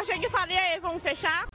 só chega e fala, e aí, vamos fechar?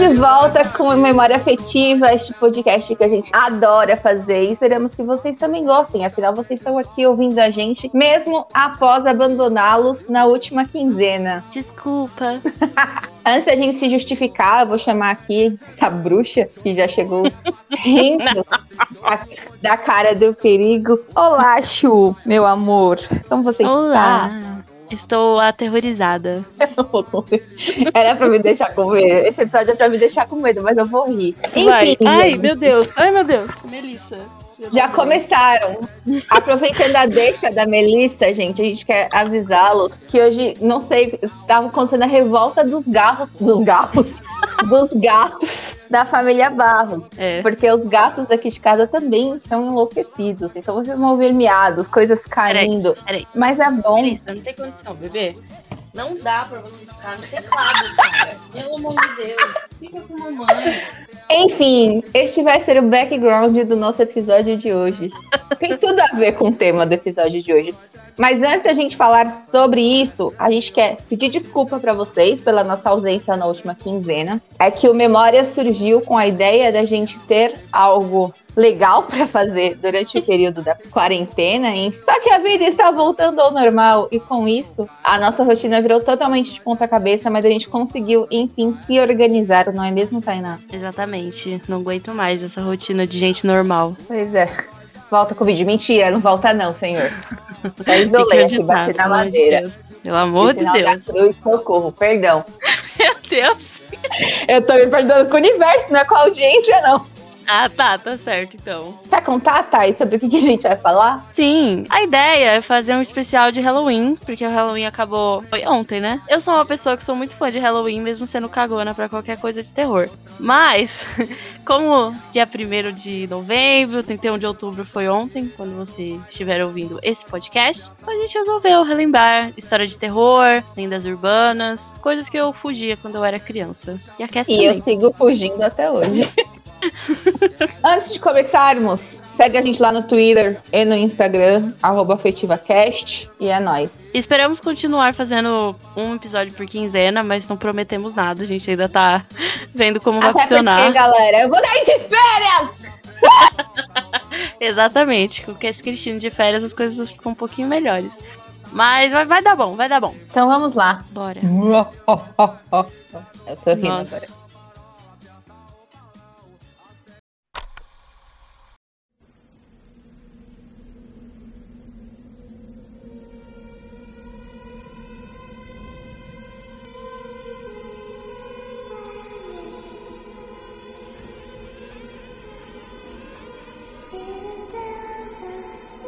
De volta com Memória Afetiva, este podcast que a gente adora fazer e esperamos que vocês também gostem. Afinal, vocês estão aqui ouvindo a gente mesmo após abandoná-los na última quinzena. Desculpa. Antes da gente se justificar, eu vou chamar aqui essa bruxa que já chegou rindo da cara do perigo. Olá, Chu, meu amor. Como você Olá. está? Estou aterrorizada. Era pra me deixar com medo. Esse episódio é pra me deixar com medo, mas eu vou rir. Vai. Enfim, Ai, gente, meu Deus. Ai, meu Deus. Melissa. já começaram. Aproveitando a deixa da Melissa, gente, a gente quer avisá-los que hoje, não sei, estava acontecendo a revolta dos garros, dos garros, dos gatos da família Barros. É. Porque os gatos aqui de casa também estão enlouquecidos. Então vocês vão ouvir miados, coisas caindo. peraí. Mas é bom. Melissa, não tem condição, bebê. Não dá pra você ficar no teclado, cara. Pelo amor de Deus. Fica com mamãe. Enfim, este vai ser o background do nosso episódio de hoje. Tem tudo a ver com o tema do episódio de hoje. Mas antes da gente falar sobre isso, a gente quer pedir desculpa para vocês pela nossa ausência na última quinzena. É que o Memória surgiu com a ideia da gente ter algo legal para fazer durante o período da quarentena, hein? Só que a vida está voltando ao normal e com isso a nossa rotina virou totalmente de ponta cabeça, mas a gente conseguiu, enfim, se organizar, não é mesmo, Tainá? Exatamente. Não aguento mais essa rotina de gente normal. Pois é. Volta Covid. Mentira, não volta não, senhor. Já isolei aqui, bati na madeira. Deus. Pelo amor de Deus. cruz, socorro, perdão. Meu Deus. Eu tô me perdoando com o universo, não é com a audiência, não. Ah, tá, tá certo então. Quer contar, Thay, sobre o que a gente vai falar? Sim, a ideia é fazer um especial de Halloween, porque o Halloween acabou foi ontem, né? Eu sou uma pessoa que sou muito fã de Halloween, mesmo sendo cagona pra qualquer coisa de terror. Mas, como dia 1 de novembro, 31 de outubro foi ontem, quando você estiver ouvindo esse podcast, a gente resolveu relembrar história de terror, lendas urbanas, coisas que eu fugia quando eu era criança. E a Cass E também. eu sigo fugindo até hoje. Antes de começarmos, segue a gente lá no Twitter e no Instagram, afetivacast, e é nóis. Esperamos continuar fazendo um episódio por quinzena, mas não prometemos nada. A gente ainda tá vendo como vai funcionar. porque, galera, eu vou dar de férias! Exatamente. Com o Cass Cristina de férias, as coisas ficam um pouquinho melhores. Mas vai, vai dar bom, vai dar bom. Então vamos lá. Bora. Eu tô rindo Nossa. agora.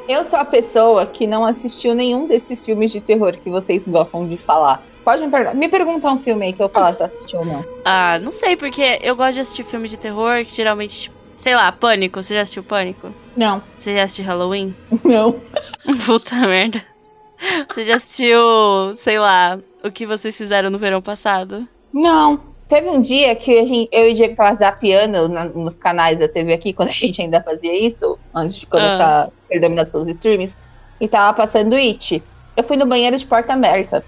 Eu sou a pessoa que não assistiu nenhum desses filmes de terror que vocês gostam de falar. Pode me perguntar, me perguntar um filme aí que eu falar se assistiu ou não. Ah, não sei, porque eu gosto de assistir filme de terror que geralmente, tipo, sei lá, Pânico. Você já assistiu Pânico? Não, Você já assistiu Halloween? não. Puta merda. Você já assistiu, sei lá, o que vocês fizeram no verão passado? Não. Teve um dia que gente, eu e o Diego tava zapeando na- nos canais da TV aqui, quando a gente ainda fazia isso, antes de começar a ser dominado pelos streams, e tava passando It. Eu fui no banheiro de porta aberta.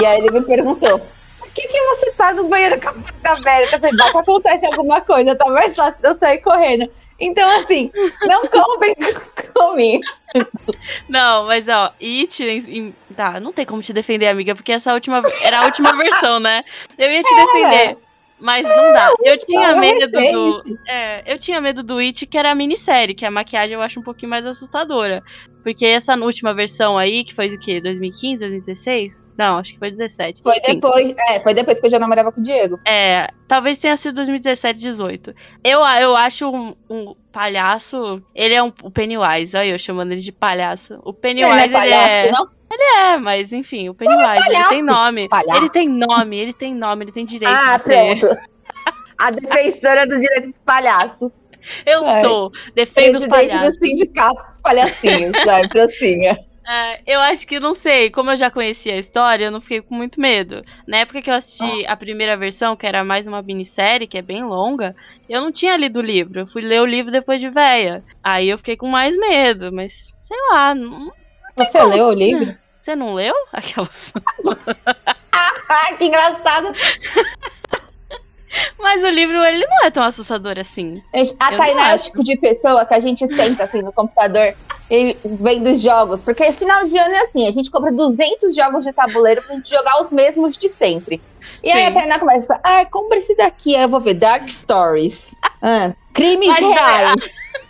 e aí ele me perguntou: por que, que você tá no banheiro com a porta aberta? Eu falei, vai que acontece alguma coisa, tá mais fácil eu sair correndo. Então, assim, não contem comigo. Não, mas ó, It. em- Tá, não tem como te defender, amiga, porque essa última era a última versão, né? Eu ia te defender. Mas não dá. Eu tinha medo do. É, eu tinha medo do It, que era a minissérie, que a maquiagem eu acho um pouquinho mais assustadora. Porque essa última versão aí, que foi do quê? 2015, 2016? Não, acho que foi 17. Foi Enfim. depois, é, foi depois que eu já namorava com o Diego. É, talvez tenha sido 2017, 18. Eu, eu acho um, um palhaço. Ele é um o Pennywise, olha eu chamando ele de palhaço. O Ele Pennywise, não é ele palhaço, é. não? É, mas enfim, o Pennywise, ele palhaço, tem nome. palhaço. Ele tem nome, ele tem nome, ele tem direito Ah, de ser. pronto. A defensora dos direitos dos palhaços. Eu Ai. sou, defendo os Presidente do palhaços. sindicato dos palhacinhos, vai, prossiga. É, eu acho que, não sei, como eu já conhecia a história, eu não fiquei com muito medo. Na época que eu assisti a primeira versão, que era mais uma minissérie, que é bem longa, eu não tinha lido o livro. Eu fui ler o livro depois de véia. Aí eu fiquei com mais medo, mas sei lá. Não... Você leu o livro? Você não leu? Aquelas. Ah, que engraçado. Mas o livro, ele não é tão assustador assim. A Eu Tainá é o tipo de pessoa que a gente senta assim no computador e vendo os jogos. Porque final de ano é assim, a gente compra 200 jogos de tabuleiro pra gente jogar os mesmos de sempre. E aí Sim. a Tainá começa, ah, compra esse daqui, aí eu vou ver Dark Stories. Ah, crimes Mas, reais.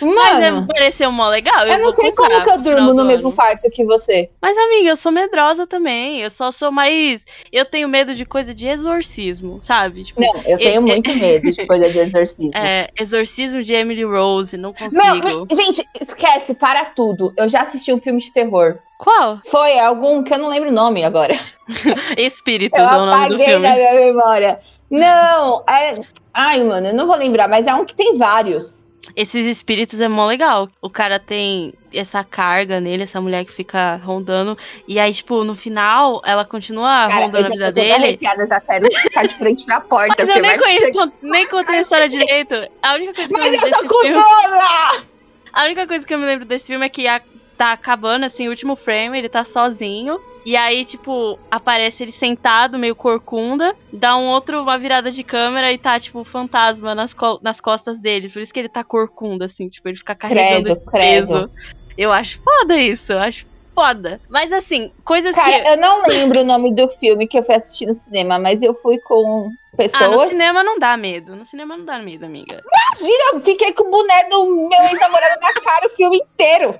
Mas é, Mano, pareceu mó legal. eu não vou sei como que eu durmo no mesmo ano. quarto que você. Mas, amiga, eu sou medrosa também. Eu só sou mais. Eu tenho medo de coisa de exorcismo, sabe? Tipo, Não, eu tenho E- muito medo de coisa de exorcismo. é, exorcismo de Emily Rose, não consigo. Não, mas, gente, esquece, para tudo. Eu já assisti um filme de terror. Qual? Foi algum que eu não lembro o nome agora. Espíritos Eu é o nome do apaguei filme. da minha memória. Não, é... Ai, mano, eu não vou lembrar, mas é um que tem vários. Esses espíritos é mó legal. O cara tem essa carga nele, essa mulher que fica rondando. E aí, tipo, no final, ela continua Cara, eu rondando a vida dele. arrepiada, já quero ficar de frente pra porta. Mas eu nem conheço, chegar- nem contei a história direito. A única coisa que eu Mas eu sou filme. A única coisa que eu me lembro desse filme é que a- tá acabando, assim, o último frame, ele tá sozinho. E aí, tipo, aparece ele sentado, meio corcunda, dá um outro, uma virada de câmera e tá, tipo, o fantasma nas, co- nas costas dele. Por isso que ele tá corcunda, assim, tipo, ele fica carregando Credo, credo. Eu acho foda isso, eu acho foda. Mas assim, coisas Cara, que. eu não lembro o nome do filme que eu fui assistir no cinema, mas eu fui com Ah, no pessoas. cinema não dá medo. No cinema não dá medo, amiga. Imagina, eu fiquei com o boné do meu ex-namorado na cara o filme inteiro.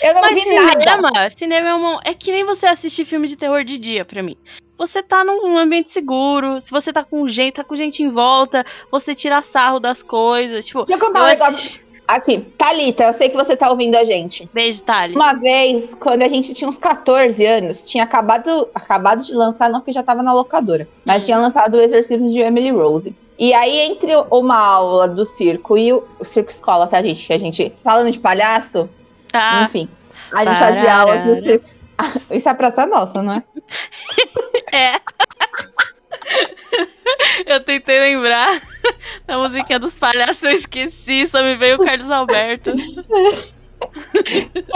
Eu não Mas vi nada. cinema, cinema é, uma, é que nem você assistir filme de terror de dia pra mim. Você tá num ambiente seguro, se você tá com gente, tá com gente em volta, você tira sarro das coisas. Tipo, Deixa eu contar um eu negócio. assisti... Aqui, Thalita, eu sei que você tá ouvindo a gente. Beijo, Thali. Uma vez, quando a gente tinha uns 14 anos, tinha acabado, acabado de lançar, não que já tava na locadora, mas Hum. tinha lançado o Exorcismo de Emily Rose. E aí, entre uma aula do circo e o, o circo escola, tá, gente? Que a gente, falando de palhaço, Ah, enfim, a gente fazia aulas no circo. Ah, Isso é Praça Nossa, não é? é. eu tentei lembrar da musiquinha dos palhaços, eu esqueci, só me veio o Carlos Alberto.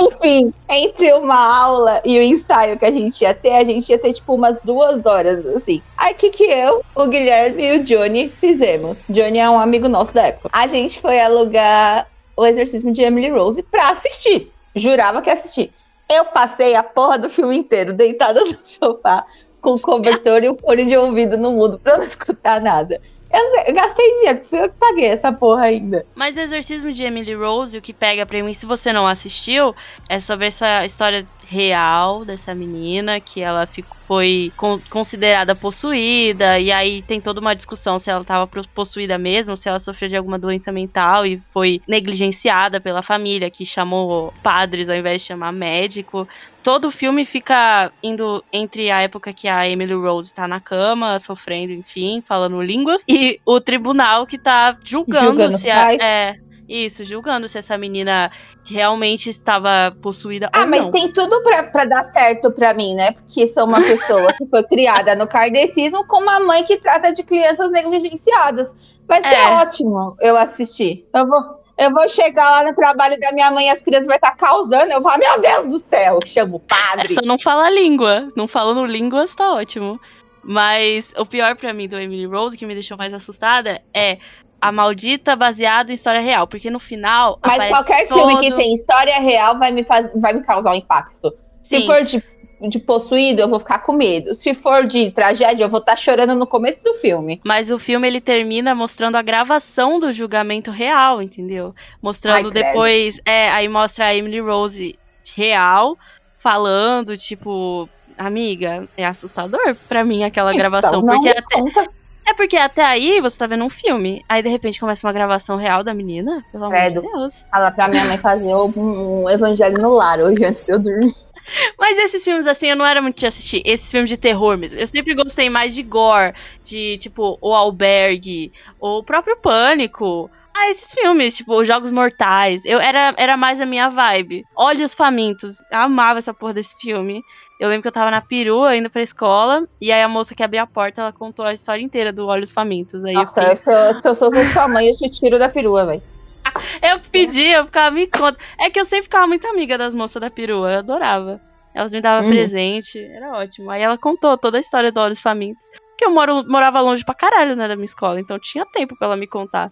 Enfim, entre uma aula e o ensaio que a gente ia ter, a gente ia ter tipo umas duas horas, assim. Aí o que que eu, o Guilherme e o Johnny fizemos? Johnny é um amigo nosso da época. A gente foi alugar o exorcismo de Emily Rose pra assistir. Jurava que assistir. Eu passei a porra do filme inteiro deitada no sofá, com o cobertor e o fone de ouvido no mudo pra não escutar nada. Eu sei, eu gastei dinheiro, fui eu que paguei essa porra ainda. Mas o Exorcismo de Emily Rose, o que pega pra mim, se você não assistiu, é sobre essa história real dessa menina, que ela ficou, foi con- considerada possuída, e aí tem toda uma discussão se ela estava possuída mesmo, se ela sofreu de alguma doença mental e foi negligenciada pela família, que chamou padres ao invés de chamar médico. Todo o filme fica indo entre a época que a Emily Rose tá na cama, sofrendo, enfim, falando línguas, e o tribunal que tá julgando, Julgando se a, é, isso, julgando se essa menina realmente estava possuída Ah, ou mas não. tem tudo pra, pra dar certo pra mim, né? Porque sou uma pessoa que foi criada no kardecismo com uma mãe que trata de crianças negligenciadas. Vai ser É. ótimo eu assistir. Eu vou, eu vou chegar lá no trabalho da minha mãe e as crianças vão estar causando. Eu vou falar, meu Deus do céu, chamo o padre. só não falar língua. Não falando línguas, tá ótimo. Mas o pior pra mim do Emily Rose, que me deixou mais assustada, é a maldita baseada em história real. Porque no final. Mas qualquer todo... filme que tem história real vai me, faz, vai me causar um impacto. Se Sim. for de, de possuído, eu vou ficar com medo. Se for de tragédia, eu vou estar chorando no começo do filme. Mas o filme ele termina mostrando a gravação do julgamento real, entendeu? Mostrando Ai, depois. É, aí mostra a Emily Rose real falando, tipo. Amiga, é assustador pra mim aquela gravação. Então, não porque até, conta. É porque até aí você tá vendo um filme. Aí de repente começa uma gravação real da menina. Pelo amor Credo. de Deus. Fala pra minha mãe fazer um, um evangelho no lar hoje antes de eu dormir. Mas esses filmes, assim, eu não era muito de assistir. Esses filmes de terror mesmo. Eu sempre gostei mais de gore, de tipo, o Albergue, ou o próprio Pânico. Ah, esses filmes, tipo, Jogos Mortais. Eu era, era mais a minha vibe. Olhos Famintos. Eu amava essa porra desse filme. Eu lembro que eu tava na perua indo pra escola. E aí a moça que abriu a porta, ela contou a história inteira do Olhos Famintos. Aí Nossa, eu, se eu, se eu sou sua mãe, eu te tiro da perua, velho. eu pedi, eu ficava me conta. É que eu sempre ficava muito amiga das moças da perua. Eu adorava. Elas me davam Uhum. presente. Era ótimo. Aí ela contou toda a história do Olhos Famintos. Porque eu moro, morava longe pra caralho, né, da minha escola. Então tinha tempo pra ela me contar.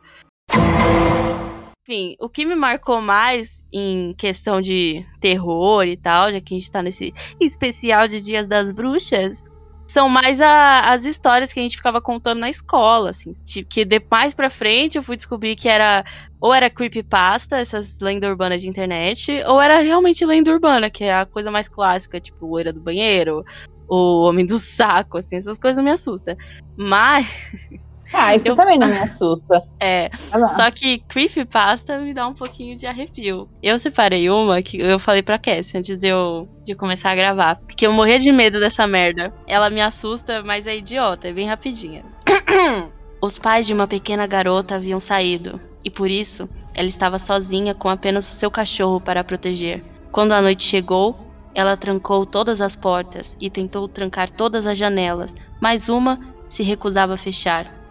Enfim, o que me marcou mais em questão de terror e tal, já que a gente tá nesse especial de Dias das Bruxas, são mais a- as histórias que a gente ficava contando na escola, assim. Tipo, Que de mais pra frente eu fui descobrir que era ou era creepypasta, essas lendas urbanas de internet, ou era realmente lenda urbana, que é a coisa mais clássica, tipo Loira do Banheiro, o Homem do Saco, assim, essas coisas me assustam. Mas, Ah, isso Eu- também não me assusta. é, bom. só que creepypasta me dá um pouquinho de arrepio. Eu separei uma que eu falei pra Cassie antes de eu de começar a gravar. Porque eu morria de medo dessa merda. Ela me assusta, mas é idiota, é bem rapidinha. Os pais de uma pequena garota haviam saído, e por isso ela estava sozinha com apenas o seu cachorro para a proteger. Quando a noite chegou, ela trancou todas as portas e tentou trancar todas as janelas, mas uma se recusava a fechar.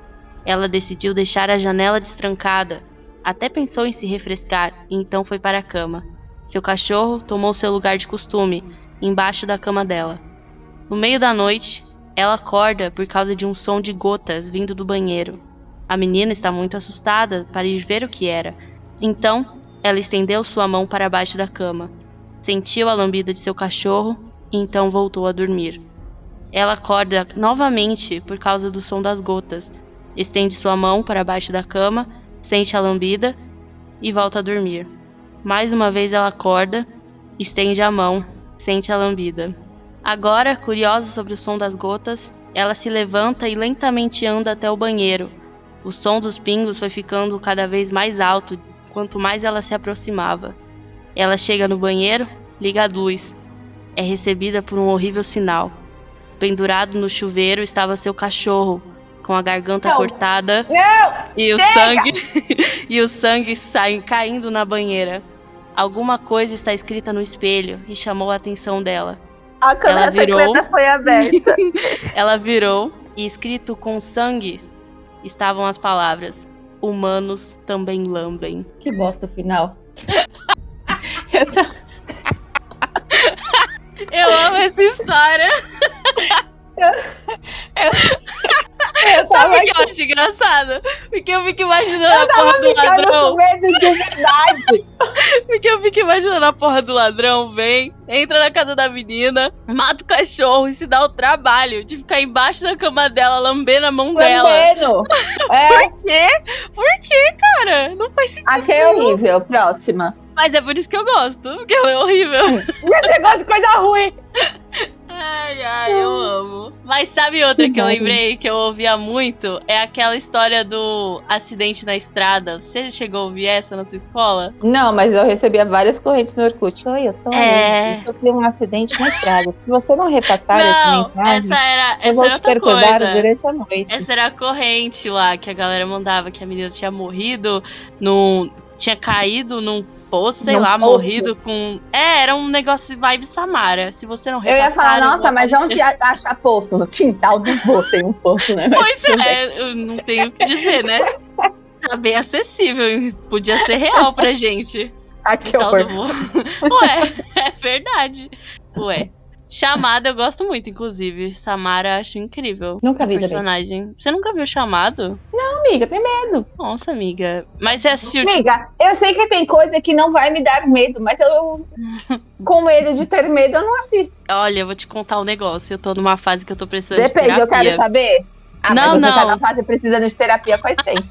Ela decidiu deixar a janela destrancada. Até pensou em se refrescar e então foi para a cama. Seu cachorro tomou seu lugar de costume, embaixo da cama dela. No meio da noite, ela acorda por causa de um som de gotas vindo do banheiro. A menina está muito assustada para ir ver o que era. Então, ela estendeu sua mão para baixo da cama, sentiu a lambida de seu cachorro e então voltou a dormir. Ela acorda novamente por causa do som das gotas, estende sua mão para baixo da cama, sente a lambida e volta a dormir. Mais uma vez ela acorda, estende a mão, sente a lambida. Agora, curiosa sobre o som das gotas, ela se levanta e lentamente anda até o banheiro. O som dos pingos foi ficando cada vez mais alto quanto mais ela se aproximava. Ela chega no banheiro, liga a luz. É recebida por um horrível sinal. Pendurado no chuveiro estava seu cachorro, com a garganta Não. cortada Não! e o sangue e o sangue sai caindo na banheira. Alguma coisa está escrita no espelho e chamou a atenção dela. A câmera virou. secreta foi aberta. Ela virou e escrito com sangue estavam as palavras: Humanos também lambem. que bosta o final. Eu tô- Eu amo essa história. eu tava Sabe o que eu acho engraçado? Porque eu fico imaginando a Eu porra tava do ladrão. com medo de verdade. Porque eu fico imaginando a porra do ladrão, vem, entra na casa da menina, mata o cachorro e se dá o trabalho de ficar embaixo da cama dela, lambendo a mão dela. Lambendo. É, Por quê? Por quê, cara? Não faz sentido. achei horrível. Próxima. Mas é por isso que eu gosto, porque é horrível. Você gosta de coisa ruim. Ai, ai, eu amo. Mas sabe outra que eu lembrei que eu ouvia muito? É aquela história do acidente na estrada. Você chegou a ouvir essa na sua escola? Não, mas eu recebia várias correntes no Orkut. Oi, eu sou É. Eu sofri um acidente na estrada. Se você não repassar Não, essa mensagem, essa era, eu essa vou era te perturbar coisa. durante a noite. Essa era a corrente lá que a galera mandava, que a menina tinha morrido num. tinha caído num poço, sei Num lá, poço. morrido com. É, era um negócio vibe Samara. Se você não Eu ia falar, eu nossa, mas aparecer. onde a- achar poço? No quintal do vô tem um poço, né? Pois é, eu não tenho o que dizer, né? Tá bem acessível, podia ser real pra gente. Ah, horror. do vô. Ué, é verdade. Ué. Chamada eu gosto muito, inclusive. Samara acho incrível. Nunca vi também. personagem. Você nunca viu chamado? Amiga, tem medo. Nossa, amiga. Mas você assistiu. Amiga, eu sei que tem coisa que não vai me dar medo, mas eu, com medo de ter medo, eu não assisto. Olha, eu vou te contar um negócio. Eu tô numa fase que eu tô precisando de Depende, eu terapia. quero saber. Ah, Não, mas você tá não. na fase precisando de terapia faz tempo.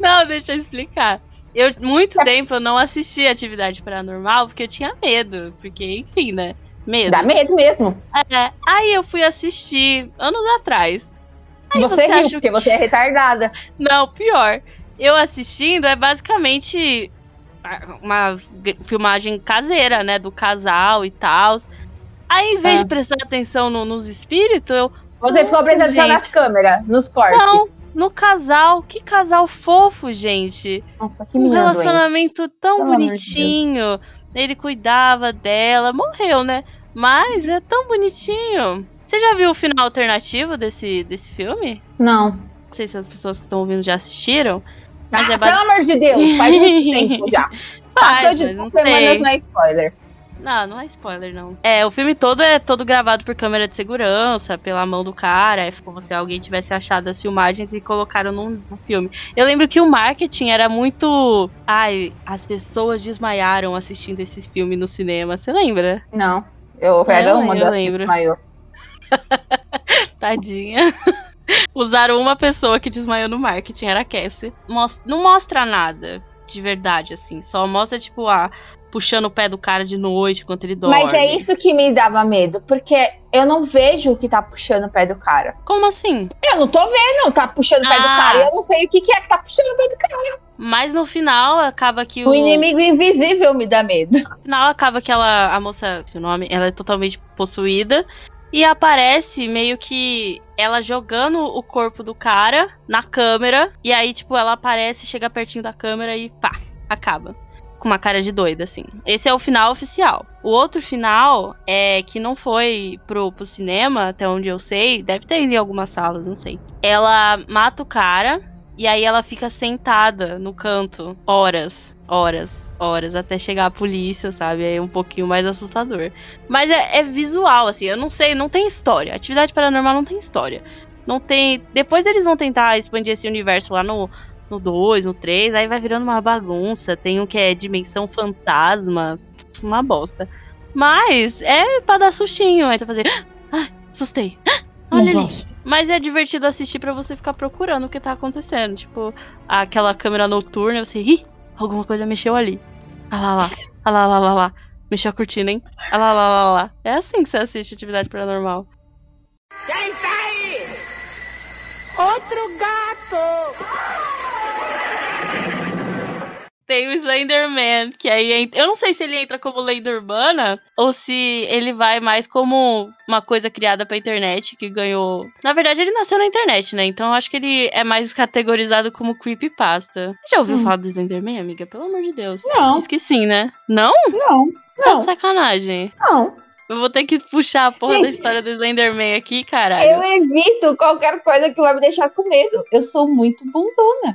Não, deixa eu explicar. Eu, muito tempo eu não assisti Atividade Paranormal porque eu tinha medo. Porque, enfim, né? Dá medo mesmo. É. Aí eu fui assistir anos atrás. Aí você você riu, acha porque você é retardada. Não, pior. Eu assistindo é basicamente uma g- filmagem caseira, né? Do casal e tal. Aí, em vez Ah. de prestar atenção no- nos espíritos, eu. Você ficou prestando atenção nas câmeras, nos cortes. Não, no casal. Que casal fofo, gente. Nossa, que Um relacionamento tão Pelo de bonitinho. Ele cuidava dela. Morreu, né? Mas é tão bonitinho. Você já viu o final alternativo desse, desse filme? Não. Não sei se as pessoas que estão ouvindo já assistiram. Mas Ah, é pelo amor de Deus, faz muito tempo já. Passou Faz, de mas duas não semanas, sei. não é spoiler. Não, não é spoiler, não. É, o filme todo é todo gravado por câmera de segurança, pela mão do cara. É como se alguém tivesse achado as filmagens e colocaram num, num filme. Eu lembro que o marketing era muito. Ai, as pessoas desmaiaram assistindo esse filme no cinema. Você lembra? Não. Eu era Eu uma lembro, das eu que lembro. desmaiou. Tadinha. Usaram uma pessoa que desmaiou no marketing, era a Cassie. Não mostra nada de verdade, assim. Só mostra, tipo, ah, puxando o pé do cara de noite enquanto ele dorme. Mas é isso que me dava medo, porque eu não vejo o que tá puxando o pé do cara. Como assim? Eu não tô vendo, tá puxando o pé do Ah. cara. Eu não sei o que, que é que tá puxando o pé do cara. Mas no final acaba que O o. inimigo invisível me dá medo. No final acaba que ela. A moça, o nome, ela é totalmente possuída. E aparece meio que ela jogando o corpo do cara na câmera. E aí, tipo, ela aparece, chega pertinho da câmera e pá, acaba. Com uma cara de doida, assim. Esse é o final oficial. O outro final é que não foi pro, pro cinema, até onde eu sei. Deve ter ido em algumas salas, não sei. Ela mata o cara. E aí ela fica sentada no canto horas, horas, horas, até chegar a polícia, sabe? É um pouquinho mais assustador. Mas é, é visual, assim, eu não sei, não tem história. Atividade paranormal não tem história. Não tem. Depois eles vão tentar expandir esse universo lá no. No 2, no 3, aí vai virando uma bagunça. Tem um que é dimensão fantasma. Uma bosta. Mas é pra dar sustinho. Aí você fazer. Ai, assustei. Olha Não ali. gosto. Mas é divertido assistir pra você ficar procurando o que tá acontecendo. Tipo, aquela câmera noturna, você, ih, alguma coisa mexeu ali. Ah lá lá, ah lá lá lá lá. Mexeu a cortina, hein? Ah lá lá lá lá. É assim que você assiste atividade paranormal. Quem está aí? Outro gato! Tem o Slenderman, que aí entra... Eu não sei se ele entra como lenda urbana ou se ele vai mais como uma coisa criada pra internet que ganhou. Na verdade, ele nasceu na internet, né? Então eu acho que ele é mais categorizado como creepypasta. Você já ouviu Hum. falar do Slenderman, amiga? Pelo amor de Deus. Não. Diz que sim, né? Não? Não, Tá não, sacanagem. não. Eu vou ter que puxar a porra da Gente. história do Slenderman aqui, caralho. Eu evito qualquer coisa que vai me deixar com medo. Eu sou muito bundona.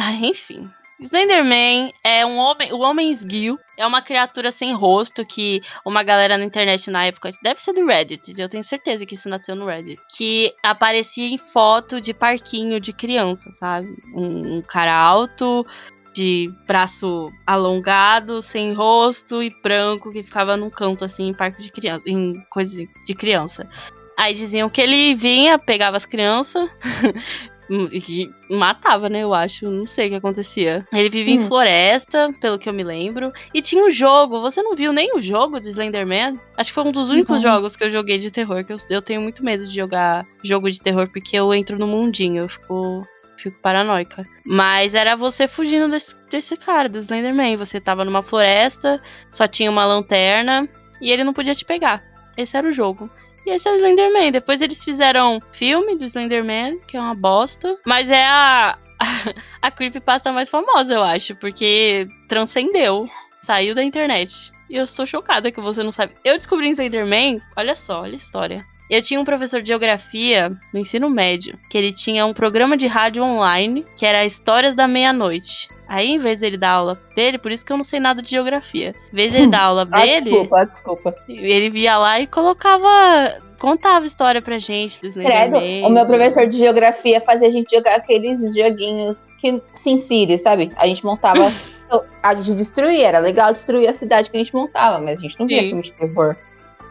Ah, Enfim. Slenderman é um homem, o homem esguio. É uma criatura sem rosto que uma galera na internet na época, deve ser do Reddit, eu tenho certeza que isso nasceu no Reddit, que aparecia em foto de parquinho de criança, sabe? Um, um cara alto, de braço alongado, sem rosto e branco, que ficava num canto assim em parque de criança, em coisa de- criança. Aí diziam que ele vinha, pegava as crianças, e matava, né? Eu acho. Não sei o que acontecia. Ele vivia em Hum. floresta, pelo que eu me lembro. E tinha um jogo. Você não viu nem o jogo de Slenderman? Acho que foi um dos únicos Não. jogos que eu joguei de terror. Que eu, eu tenho muito medo de jogar jogo de terror porque eu entro no mundinho. Eu fico. Fico paranoica. Mas era você fugindo desse, desse cara, do Slenderman. Você tava numa floresta, só tinha uma lanterna e ele não podia te pegar. Esse era o jogo. E esse é o Slenderman. Depois eles fizeram filme do Slenderman, que é uma bosta. Mas é a, a creepypasta mais famosa, eu acho. Porque transcendeu. Saiu da internet. E eu estou chocada que você não sabe. Eu descobri Slenderman, olha só, olha a história. Eu tinha um professor de geografia no ensino médio, que ele tinha um programa de rádio online, que era Histórias da Meia-Noite. Aí, em vez dele dar aula dele, por isso que eu não sei nada de geografia. Em vez dele dar aula Ah, dele, desculpa, ah, desculpa. ele via lá e colocava. Contava história pra gente do Credo, o meu professor de geografia fazia a gente jogar aqueles joguinhos que Sin City, sabe? A gente montava. a gente destruía, era legal destruir a cidade que a gente montava, mas a gente não via Sim. filme de terror.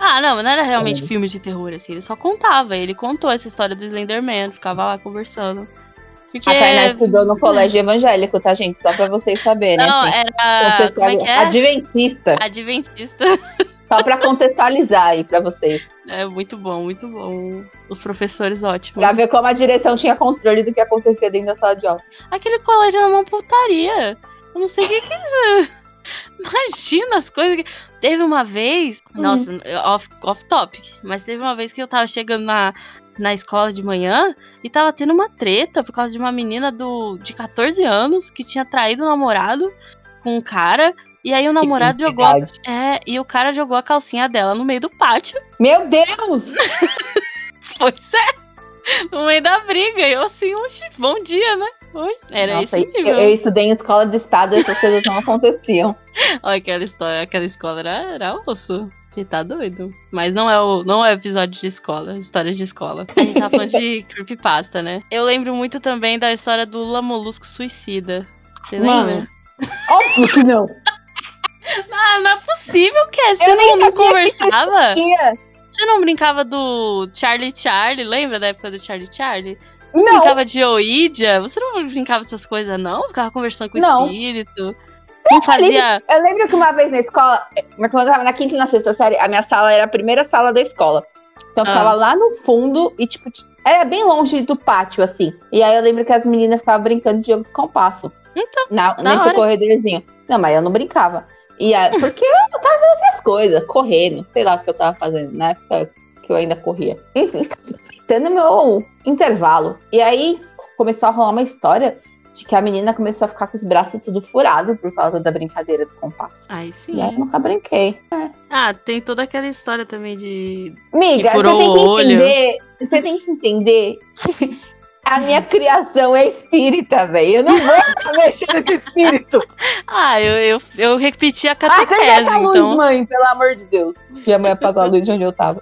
Ah, não, não era realmente Uhum. filme de terror, assim. Ele só contava. Ele contou essa história do Slenderman, ficava lá conversando. Porque. A Tainá estudou no colégio evangélico, tá, gente? Só pra vocês saberem, Não, assim. era. Contextual- é é? Adventista. Adventista. Só pra contextualizar aí pra vocês. É muito bom, muito bom. Os professores ótimos. Pra ver como a direção tinha controle do que acontecia dentro da sala de aula. Aquele colégio era uma putaria. Eu não sei o que que. Imagina as coisas que. Teve uma vez. Hum. Nossa, off, off topic. Mas teve uma vez que eu tava chegando na, na escola de manhã e tava tendo uma treta por causa de uma menina do, de 14 anos que tinha traído o namorado com um cara. E aí o namorado jogou. É, e o cara jogou a calcinha dela no meio do pátio. Meu Deus! Foi sério. No meio da briga. E eu assim, bom dia, né? Oi? Era Nossa, esse eu, nível. eu estudei em escola de estado e essas coisas não aconteciam. Olha, aquela história, aquela escola era, era osso. Você tá doido? Mas não é o não é episódio de escola, histórias de escola. A gente tá falando de creepypasta, né? Eu lembro muito também da história do Lula Molusco Suicida. Você Mano, lembra? Óbvio que não. Ah, não é possível, que Você Eu nem não, não conversava? Você não brincava do Charlie Charlie? Lembra da época do Charlie Charlie? Não, Brincava de Oídia? Você não brincava dessas coisas, não? Ficava conversando com o Não. espírito? Não fazia. eu lembro que uma vez na escola, quando eu tava na quinta e na sexta série, a minha sala era a primeira sala da escola. Então eu Ah. ficava lá no fundo e, tipo, era bem longe do pátio, assim. E aí eu lembro que as meninas ficavam brincando de jogo de compasso. Então, na- da nesse hora. corredorzinho. Não, mas eu não brincava. E aí, porque eu tava fazendo outras coisas, correndo, sei lá o que eu tava fazendo na época que eu ainda corria. Enfim, aproveitando meu intervalo. E aí começou a rolar uma história de que a menina começou a ficar com os braços tudo furado por causa da brincadeira do compasso. Aí sim. E aí eu nunca brinquei. Ah, tem toda aquela história também de. Miga, você tem que entender. Você tem que entender que a minha criação é espírita, velho. Eu não vou ficar mexendo com espírito. Ah, eu, eu, eu repeti a catequese, essa luz, então. mãe, pelo amor de Deus. Minha mãe apagou a luz de onde eu tava.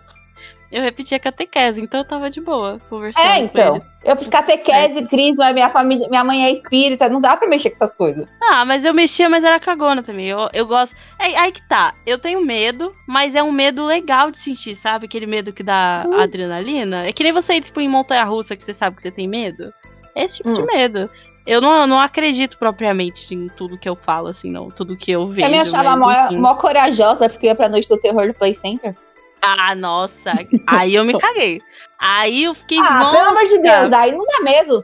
Eu repeti a catequese, então eu tava de boa conversando. É, então. Eu fiz catequese, crisma, minha família, minha mãe é espírita, não dá pra mexer com essas coisas. Ah, mas eu mexia, mas era cagona também. Eu, eu gosto. É, aí que tá. Eu tenho medo, mas é um medo legal de sentir, sabe? Aquele medo que dá adrenalina. É que nem você ir, tipo, em montanha russa que você sabe que você tem medo. Esse tipo de Hum. medo. Eu não, não acredito propriamente em tudo que eu falo, assim, não. Tudo que eu vejo. eu me achava mas, mó, mó corajosa porque ia pra noite do terror do Play Center. Ah, nossa. Aí eu me caguei. Aí eu fiquei. Ah, nossa. pelo amor de Deus, aí não dá medo.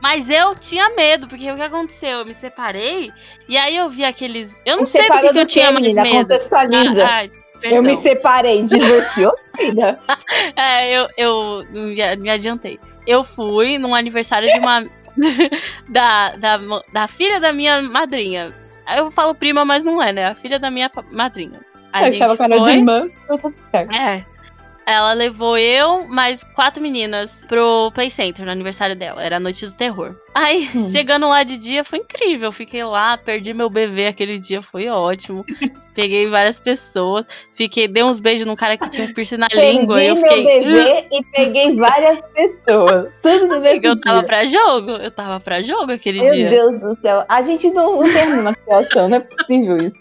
Mas eu tinha medo, porque o que aconteceu? Eu me separei e aí eu vi aqueles. Eu não Me sei porque que eu tinha mais menina? medo. Contextualiza. Ah, ai, eu me separei, divorciou, filha. É, eu, eu me, adiantei. Eu fui num aniversário de uma. da, da, da filha da minha madrinha. Eu falo prima, mas não é, né? A filha da minha madrinha. A eu achava que era de irmã, então tá tudo certo. É. Ela levou eu, mais quatro meninas, pro Play Center, no aniversário dela. Era a noite do terror. Aí, Hum. chegando lá de dia, foi incrível. Fiquei lá, perdi meu bebê aquele dia, foi ótimo. Peguei várias pessoas. Fiquei, dei uns beijos num cara que tinha um piercing na língua. Perdi e eu meu fiquei. bebê e peguei várias pessoas. Tudo no mesmo Eu tava dia. pra jogo. Eu tava pra jogo aquele Meu dia. Deus do céu. A gente não, não tem a criação, não é possível isso.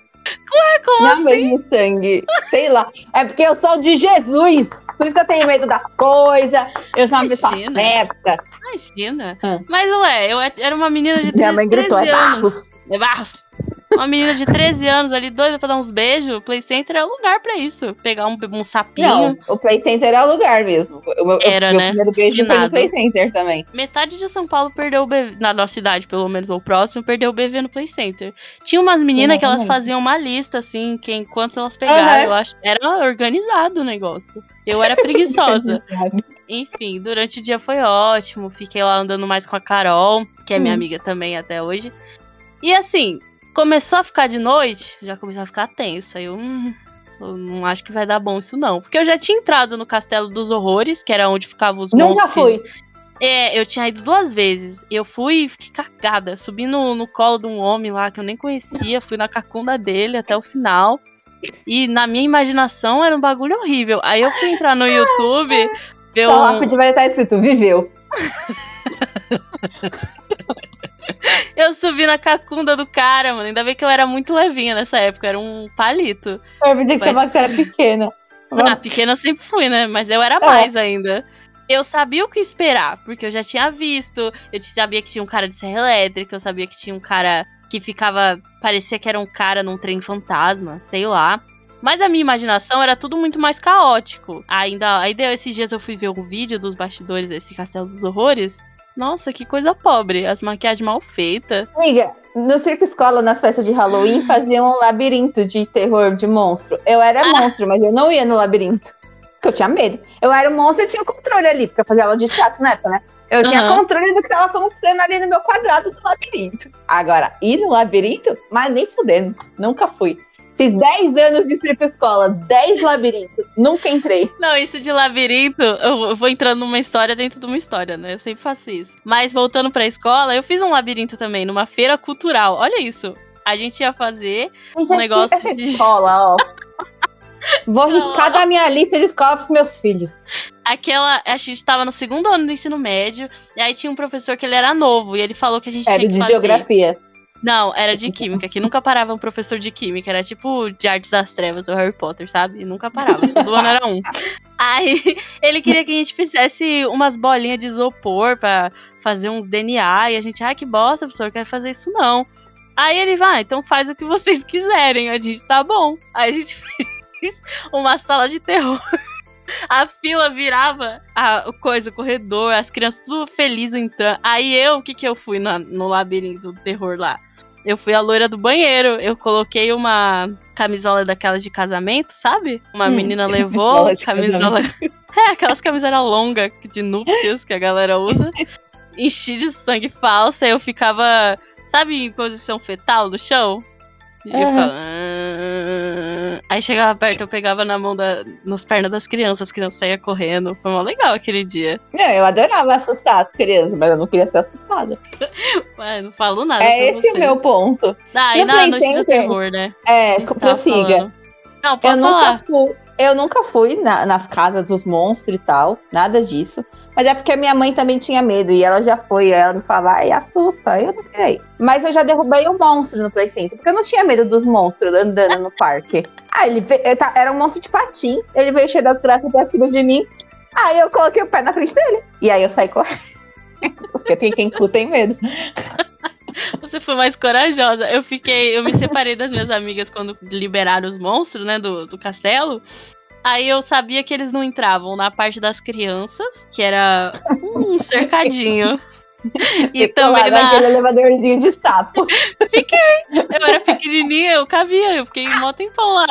Ué, como não é assim? mesmo sangue. Sei lá. É porque eu sou de Jesus. Por isso que eu tenho medo das coisas. Eu sou uma pessoa Imagina. certa. Imagina. Hum. Mas, ué, eu era uma menina de Minha mãe 13 gritou, é anos. barros. É Barros. Uma menina de 13 anos ali, doida pra dar uns beijos. Play Center é o lugar pra isso. Pegar um, um sapinho. Não, o Play Center é o lugar mesmo. O Era, meu né? primeiro beijo foi no Play Center também. Metade de São Paulo perdeu o bebê. Na nossa cidade, pelo menos, ou próximo, perdeu o bebê no Play Center. Tinha umas meninas que elas faziam uma lista, assim, quem quantos elas pegaram. Aham. Eu acho. Era organizado o negócio. Eu era preguiçosa. Enfim, durante o dia foi ótimo. Fiquei lá andando mais com a Carol, que é minha Hum. amiga também até hoje. E assim, começou a ficar de noite, já comecei a ficar tensa. Eu, hum, eu não acho que vai dar bom isso não. Porque eu já tinha entrado no Castelo dos Horrores, que era onde ficavam os monstros. fui. É, eu tinha ido duas vezes. Eu fui e fiquei cagada. Subi no, no colo de um homem lá que eu nem conhecia. Fui na cacunda dele até o final. E na minha imaginação era um bagulho horrível. Aí eu fui entrar no YouTube. Só um- lá podia estar escrito, viveu. Eu subi na cacunda do cara, mano. Ainda bem que eu era muito levinha nessa época. Era um palito. Eu pensei que você Mas- falou que você era pequena. Ah, pequena eu sempre fui, né? Mas eu era mais ainda. Eu sabia o que esperar, porque eu já tinha visto. Eu sabia que tinha um cara de serra elétrica, eu sabia que tinha um cara que ficava. Parecia que era um cara num trem fantasma, sei lá. Mas a minha imaginação era tudo muito mais caótico. Ainda, aí deu esses dias eu fui ver um vídeo dos bastidores desse Castelo dos Horrores. Nossa, que coisa pobre. As maquiagens mal feitas. Amiga, no circo escola, nas festas de Halloween, faziam um labirinto de terror de monstro. Eu era Ah. monstro, mas eu não ia no labirinto. Porque eu tinha medo. Eu era um monstro e tinha controle ali, porque eu fazia aula de teatro na época, né? Eu tinha Aham. controle do que estava acontecendo ali no meu quadrado do labirinto. Agora, ir no labirinto? Mas nem fudendo. Nunca fui. Fiz 10 anos de circo escola, 10 labirintos. Nunca entrei. Não, isso de labirinto, eu vou entrando numa história dentro de uma história, né? Eu sempre faço isso. Mas voltando pra escola, eu fiz um labirinto também, numa feira cultural. Olha isso. A gente ia fazer. Gente, é negócio essa de- escola, ó. Vou riscar da minha lista de escola pros meus filhos. Aquela. A gente tava no segundo ano do ensino médio. E aí tinha um professor que ele era novo. E ele falou que a gente Era tinha que de fazer. geografia. Não, era de química, que nunca parava um professor de química. Era tipo de artes das trevas do Harry Potter, sabe? E nunca parava. Todo ano era um. Aí ele queria que a gente fizesse umas bolinhas de isopor pra fazer uns DNA. E a gente, ai, que bosta, professor, eu quero fazer isso não. Aí ele vai, então faz o que vocês quiserem. A gente, tá bom. Aí a gente fez uma sala de terror. A fila virava a coisa, o corredor, as crianças tudo felizes entrando. Aí eu, o que que eu fui na- no labirinto do terror lá? Eu fui a loira do banheiro. Eu coloquei uma camisola daquelas de casamento, sabe? Uma Hum, menina levou camisola. É, aquelas camisolas longas de núpcias que a galera usa. Enchi de sangue falsa. Eu ficava, sabe, em posição fetal no chão? E eu ficava. Aí chegava perto, eu pegava na mão da. nos pernas das crianças, as crianças saíam correndo. Foi mó legal aquele dia. Não, eu adorava assustar as crianças, mas eu não queria ser assustada. Ué, não falo nada. É esse o você. meu ponto. Ah, e No na Play noite do terror, né? É, prossiga. falando. Não, pode Eu falar. nunca fui, eu nunca fui na- nas casas dos monstros e tal, nada disso. Mas é porque a minha mãe também tinha medo e ela já foi. Ela me falava, ai, assusta. Eu não ir. Mas eu já derrubei um monstro no Play Center, porque eu não tinha medo dos monstros andando no parque. Ah, ele veio- tá- era um monstro de patins, ele veio cheio das graças pra cima de mim. Aí eu coloquei o pé na frente dele. E aí eu saí correndo. Porque tem quem cu tem medo. Você foi mais corajosa. Eu fiquei. Eu me separei das minhas amigas quando liberaram os monstros, né? Do, do castelo. Aí eu sabia que eles não entravam na parte das crianças, que era um cercadinho. E também lá na, naquele elevadorzinho de sapo. Eu era pequenininha, eu cabia, eu fiquei mó tempão lá.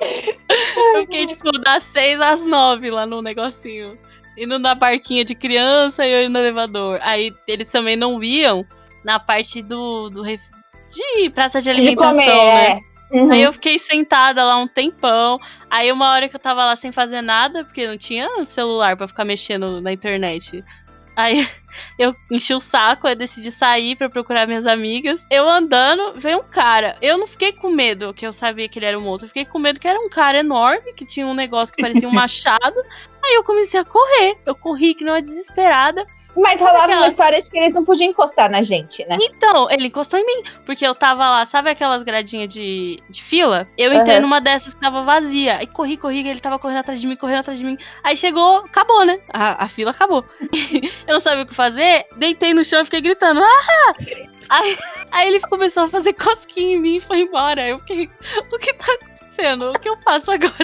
Eu fiquei, tipo, das seis às nove lá no negocinho. Indo na barquinha de criança e eu indo no elevador. Aí eles também não iam na parte do. do ref- de praça de De alimentação, comer, né? é. Uhum. Aí eu fiquei sentada lá um tempão. Aí uma hora que eu tava lá sem fazer nada, porque não tinha celular pra ficar mexendo na internet. Aí eu enchi o saco, eu decidi sair pra procurar minhas amigas. Eu andando, veio um cara. Eu não fiquei com medo que eu sabia que ele era um monstro. Eu fiquei com medo que era um cara enorme, que tinha um negócio que parecia um machado. Aí eu comecei a correr. Eu corri que não é desesperada. Mas rolava Aquela- uma história de que eles não podiam encostar na gente, né? Então, ele encostou em mim, porque eu tava lá, sabe aquelas gradinhas de, de fila? Eu entrei numa dessas que tava vazia. Aí corri, corri, ele tava correndo atrás de mim, correndo atrás de mim. Aí chegou, acabou, né? A, a fila acabou. eu não sabia o que fazer, deitei no chão e fiquei gritando. Ah! Aí, aí ele começou a fazer cosquinha em mim e foi embora. Eu fiquei, o que tá acontecendo? O que eu faço agora?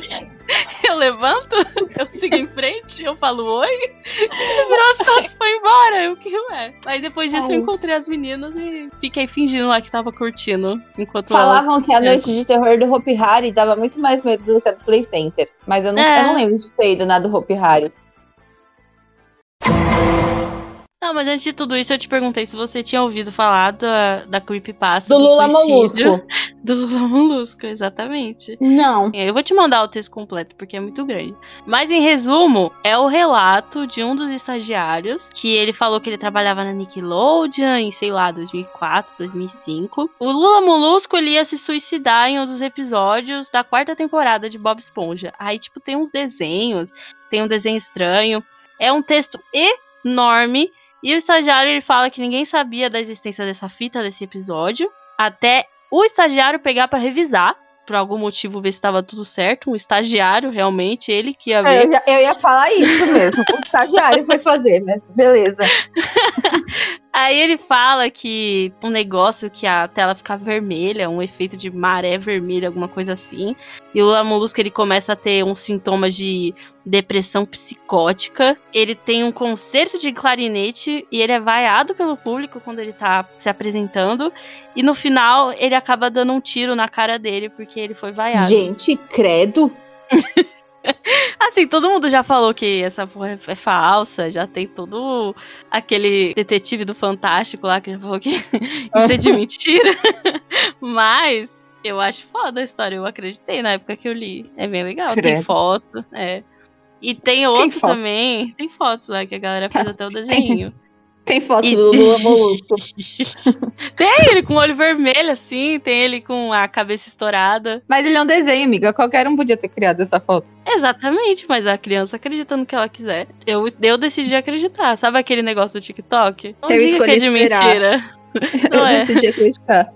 Eu levanto, eu sigo em frente, eu falo oi, virou as costas e foi embora. Eu que ué. Aí depois disso Ai. eu encontrei as meninas e fiquei fingindo lá que tava curtindo. Enquanto elas. Falavam que a É. noite de terror do Hopi Hari dava muito mais medo do que a do Play Center. Mas eu não, É. eu não lembro de ter ido na do Hopi Hari. Não, mas antes de tudo isso, eu te perguntei se você tinha ouvido falar da, da creepypasta Do Lula suicídio. Molusco. Do Lula Molusco, exatamente. Não. Eu vou te mandar o texto completo, porque é muito grande. Mas em resumo, é o relato de um dos estagiários que ele falou que ele trabalhava na Nickelodeon em, sei lá, 2004, 2005. O Lula Molusco ele ia se suicidar em um dos episódios da quarta temporada de Bob Esponja. Aí, tipo, tem uns desenhos, tem um desenho estranho. É um texto enorme. E o estagiário ele fala que ninguém sabia da existência dessa fita desse episódio. Até o estagiário pegar pra revisar por algum motivo ver se estava tudo certo. Um estagiário, realmente, ele que ia É, ver. eu, já- eu ia falar isso mesmo. O estagiário foi fazer, mas beleza. Aí ele fala que um negócio que a tela fica vermelha, um efeito de maré vermelha, alguma coisa assim. E o Lula Molusco ele começa a ter uns sintomas de depressão psicótica. Ele tem um concerto de clarinete e ele é vaiado pelo público quando ele tá se apresentando. E no final ele acaba dando um tiro na cara dele porque ele foi vaiado. Gente, credo. Assim, todo mundo já falou que essa porra é falsa, já tem todo aquele detetive do Fantástico lá que já falou que isso é de mentira. Mas eu acho foda a história, eu acreditei na época que eu li. É bem legal, tem Credo. foto, é. E tem outro foto. também, tem fotos lá que a galera fez até o desenho. Tem foto E- do Lula Molusco. tem ele com o olho vermelho, assim, tem ele com a cabeça estourada. Mas ele é um desenho, amiga. Qualquer um podia ter criado essa foto. Exatamente, mas a criança acredita no que ela quiser. Eu, eu decidi acreditar. Sabe aquele negócio do TikTok? Não Eu diga que é de esperar. mentira. Não eu é. decidi acreditar.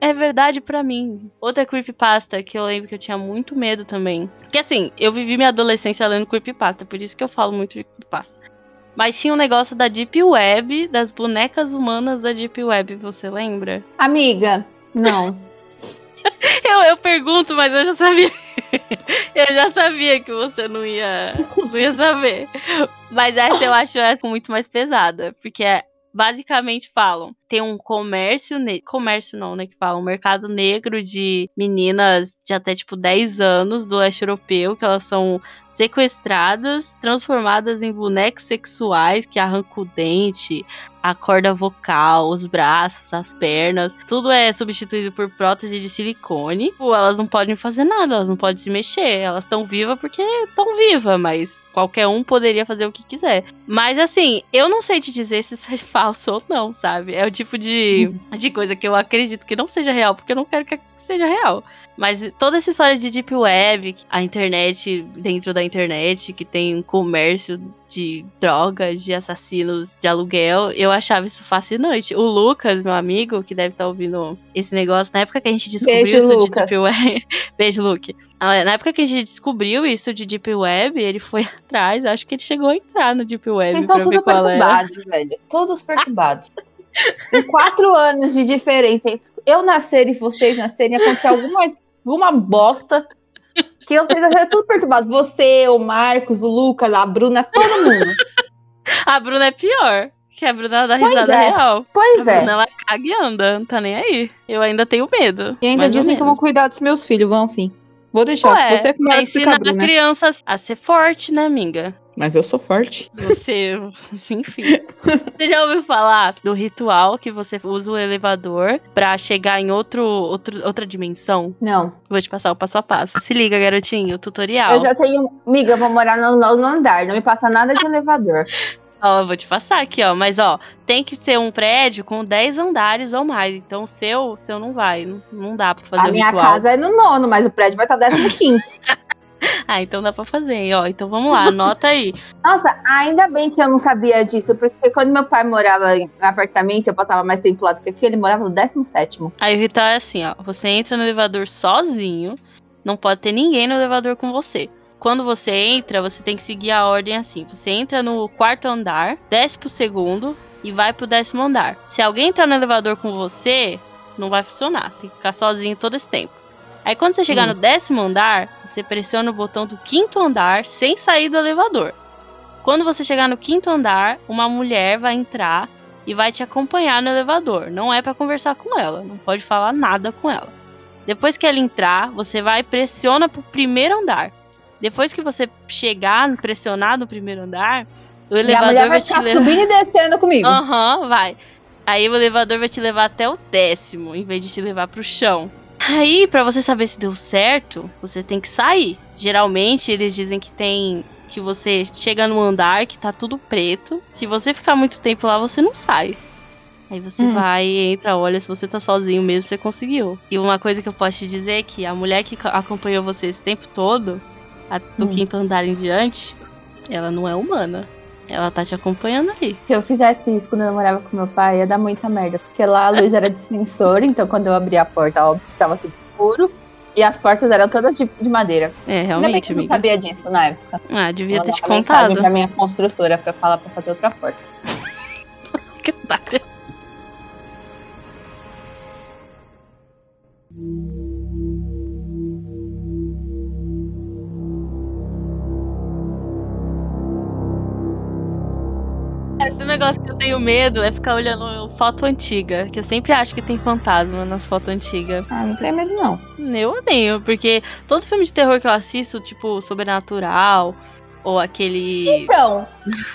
É verdade pra mim. Outra creepypasta que eu lembro que eu tinha muito medo também. Porque assim, eu vivi minha adolescência lendo creepypasta, por isso que eu falo muito de creepypasta. Mas tinha um negócio da Deep Web, das bonecas humanas da Deep Web, você lembra? Amiga, não. Eu, eu pergunto, mas eu já sabia. eu já sabia que você não ia, não ia saber. Mas essa eu acho essa muito mais pesada. Porque é- basicamente falam: tem um comércio. Comércio não, né? Que falam, um mercado negro de meninas de até tipo 10 anos do leste europeu, que elas são sequestradas, transformadas em bonecos sexuais que arrancam o dente, a corda vocal, os braços, as pernas, tudo é substituído por prótese de silicone. Pô, elas não podem fazer nada, elas não podem se mexer, elas estão vivas porque estão vivas, mas qualquer um poderia fazer o que quiser. Mas assim, eu não sei te dizer se isso é falso ou não, sabe? É o tipo de, de coisa que eu acredito que não seja real, porque eu não quero que seja real. Mas toda essa história de Deep Web, a internet dentro da internet, que tem um comércio de drogas, de assassinos de aluguel, eu achava isso fascinante. O Lucas, meu amigo, que deve estar ouvindo esse negócio, na época que a gente descobriu Beijo, isso Lucas. de Deep Web. Beijo, Luke. Ah, Na época que a gente descobriu isso de Deep Web, ele foi atrás, acho que ele chegou a entrar no Deep Web. Vocês são tudo perturbados, velho. Todos perturbados. Com quatro anos de diferença entre eu nascer e vocês nascerem, acontecer alguma, alguma bosta que vocês vão ser tudo perturbados. Você, o Marcos, o Lucas, a Bruna, todo mundo. A Bruna é pior. Que a Bruna dá Pois risada é. real. Pois a é. Bruna, ela caga e anda, não tá nem aí. Eu ainda tenho medo. E ainda dizem que vão cuidar dos meus filhos, vão sim. Vou deixar. Ué, você é mora ensinar a criança a ser forte, né, amiga? Mas eu sou forte. Você, enfim. Você já ouviu falar do ritual que você usa o elevador pra chegar em outro, outro, outra dimensão? Não. Vou te passar o passo a passo. Se liga, garotinho, o tutorial. Eu já tenho. Amiga, eu vou morar no nono andar. Não me passa nada de elevador. Ó, eu vou te passar aqui, ó. Mas, ó, tem que ser um prédio com 10 andares ou mais. Então, o seu, o seu não vai. Não, não dá pra fazer a o minha ritual. casa é no nono, mas o prédio vai estar décimo quinto. Ah, então dá pra fazer, ó. Então vamos lá, anota aí. Nossa, ainda bem que eu não sabia disso, porque quando meu pai morava em apartamento, eu passava mais tempo lá do que aqui, ele morava no 17. Aí o ritual é assim, ó. Você entra no elevador sozinho. Não pode ter ninguém no elevador com você. Quando você entra, você tem que seguir a ordem assim. Você entra no quarto andar, desce pro segundo e vai pro décimo andar. Se alguém entrar no elevador com você, não vai funcionar. Tem que ficar sozinho todo esse tempo. Aí quando você chegar Hum. no décimo andar, você pressiona o botão do quinto andar sem sair do elevador. Quando você chegar no quinto andar, uma mulher vai entrar e vai te acompanhar no elevador. Não é pra conversar com ela, não pode falar nada com ela. Depois que ela entrar, você vai e pressiona pro primeiro andar. Depois que você chegar, pressionar no primeiro andar, o elevador vai vai te levar. subindo e descendo comigo. Aham, vai. Aí o elevador vai te levar até o décimo, em vez de te levar pro chão. Aí, pra você saber se deu certo, você tem que sair. Geralmente, eles dizem que tem. Que você chega num andar que tá tudo preto. Se você ficar muito tempo lá, você não sai. Aí você Hum. vai, entra, olha, se você tá sozinho mesmo, você conseguiu. E uma coisa que eu posso te dizer é que a mulher que acompanhou você esse tempo todo, a- do Hum. quinto andar em diante, ela não é humana. Ela tá te acompanhando aí. Se eu fizesse isso quando eu morava com meu pai, ia dar muita merda. Porque lá a luz era de sensor, então quando eu abria a porta, óbvio, tava tudo escuro. E as portas eram todas de, de madeira. É, Ainda bem realmente, que eu não sabia disso na época. Ah, devia ter te contado. pra minha construtora pra falar pra fazer outra porta. Que otária. Tenho medo é ficar olhando foto antiga, que eu sempre acho que tem fantasma nas fotos antigas. Ah, não tenho medo, não. Eu tenho, porque todo filme de terror que eu assisto, tipo Sobrenatural, ou aquele. Então,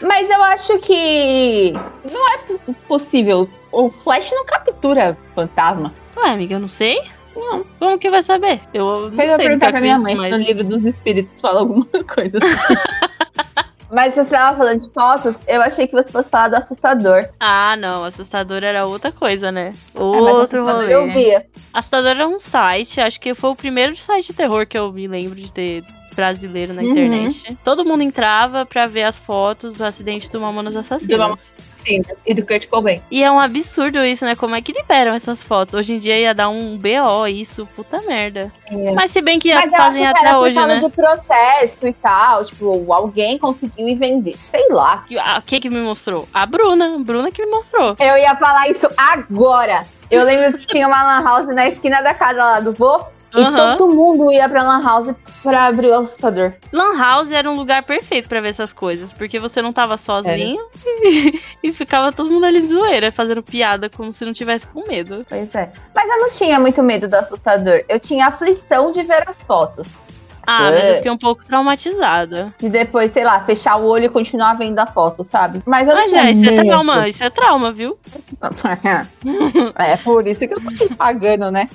mas eu acho que não é possível. O Flash não captura fantasma. Ué, amiga, eu não sei. Não. Como que vai saber? Eu não Eu sei. ia perguntar pra minha mãe mas- se no livro dos espíritos fala alguma coisa. assim. Mas se você tava falando de fotos, eu achei que você fosse falar do assustador. Ah, não. Assustador era outra coisa, né? É, mas Outro assustador rolê. eu via. Assustador era um site, acho que foi o primeiro site de terror que eu me lembro de ter brasileiro na Uhum. internet. Todo mundo entrava pra ver as fotos do acidente do Mamonas Assassinas. Sim, e do Kurt Cobain. E é um absurdo isso, né? Como é que liberam essas fotos? Hoje em dia ia dar um BO isso, puta merda. Mas se bem que Mas fazem até era hoje, né? de processo e tal. Tipo, alguém conseguiu ir vender. Sei lá. Quem que me mostrou? A Bruna. Bruna que me mostrou. Eu ia falar isso agora. Eu lembro que tinha uma lan house na esquina da casa lá do vô. E Aham. todo mundo ia pra lan house pra abrir o assustador. Lan House era um lugar perfeito pra ver essas coisas, porque você não tava sozinho e, e ficava todo mundo ali de zoeira, fazendo piada como se não tivesse com medo. Pois é. Mas eu não tinha muito medo do assustador. Eu tinha aflição de ver as fotos. Ah, mas É. eu fiquei um pouco traumatizada. De depois, sei lá, fechar o olho e continuar vendo a foto, sabe? Mas eu não Mas tinha é, isso é trauma, isso é trauma, viu? é por isso que eu tô aqui pagando, né?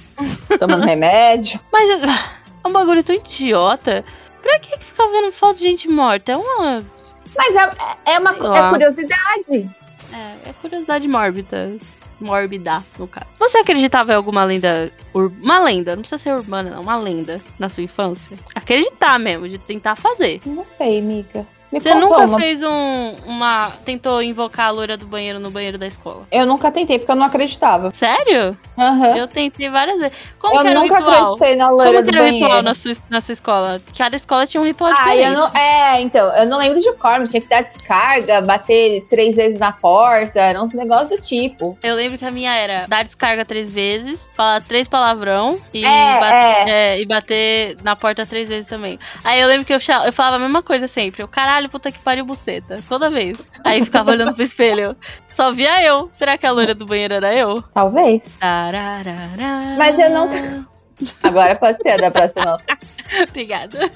Tomando remédio. Mas é é um bagulho tão idiota. Pra que ficar vendo foto de gente morta? É uma. Mas é, é uma Sei lá. é curiosidade. É, é curiosidade mórbida. Mórbida, no caso. Você acreditava em alguma lenda. ur- Uma lenda, não precisa ser urbana, não. Uma lenda na sua infância? Acreditar mesmo, de tentar fazer. Não sei, amiga. Me Você nunca uma. fez um. uma. tentou invocar a loira do banheiro no banheiro da escola? Eu nunca tentei, porque eu não acreditava. Sério? Aham. Eu tentei várias vezes. Como Eu que era nunca o ritual? acreditei na loira Como do que era o ritual banheiro. na sua, na sua escola? Cada escola tinha um ritual Ah, diferente. eu não. É, então, eu não lembro de cor, tinha que dar descarga, bater três vezes na porta, eram uns negócios do tipo. Eu lembro que a minha era dar descarga três vezes, falar três palavrão e, É, bater, é, e bater na porta três vezes também. Aí eu lembro que eu, eu falava a mesma coisa sempre. Eu, caralho, puta que pariu buceta. Toda vez. Aí ficava olhando pro espelho. Só via eu. Será que a loira do banheiro era eu? Talvez. Tararara. Mas eu nunca- Agora pode ser a da próxima. Obrigada.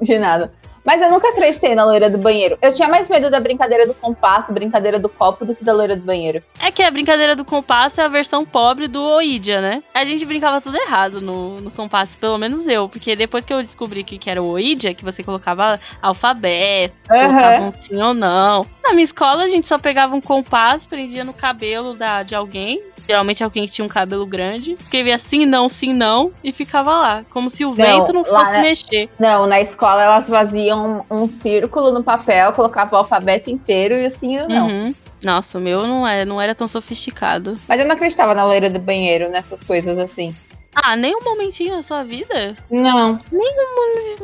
De nada. Mas eu nunca acreditei na loira do banheiro. Eu tinha mais medo da brincadeira do compasso, brincadeira do copo, do que da loira do banheiro. É que a brincadeira do compasso é a versão pobre do Oidia, né? A gente brincava tudo errado no, no compasso, pelo menos eu. Porque depois que eu descobri que, que era o Oidia, que você colocava alfabeto, colocava um sim ou não. Na minha escola, a gente só pegava um compasso, prendia no cabelo da, de alguém. Geralmente alguém que tinha um cabelo grande. Escrevia sim, não, sim, não. E ficava lá. Como se o vento não fosse né? mexer. Não, na escola elas faziam um, um círculo no papel, colocavam o alfabeto inteiro e assim eu não. Uhum. Nossa, o meu não, é, não era tão sofisticado. Mas eu não acreditava na loira do banheiro, nessas coisas assim. Ah, nem um momentinho na sua vida? Não.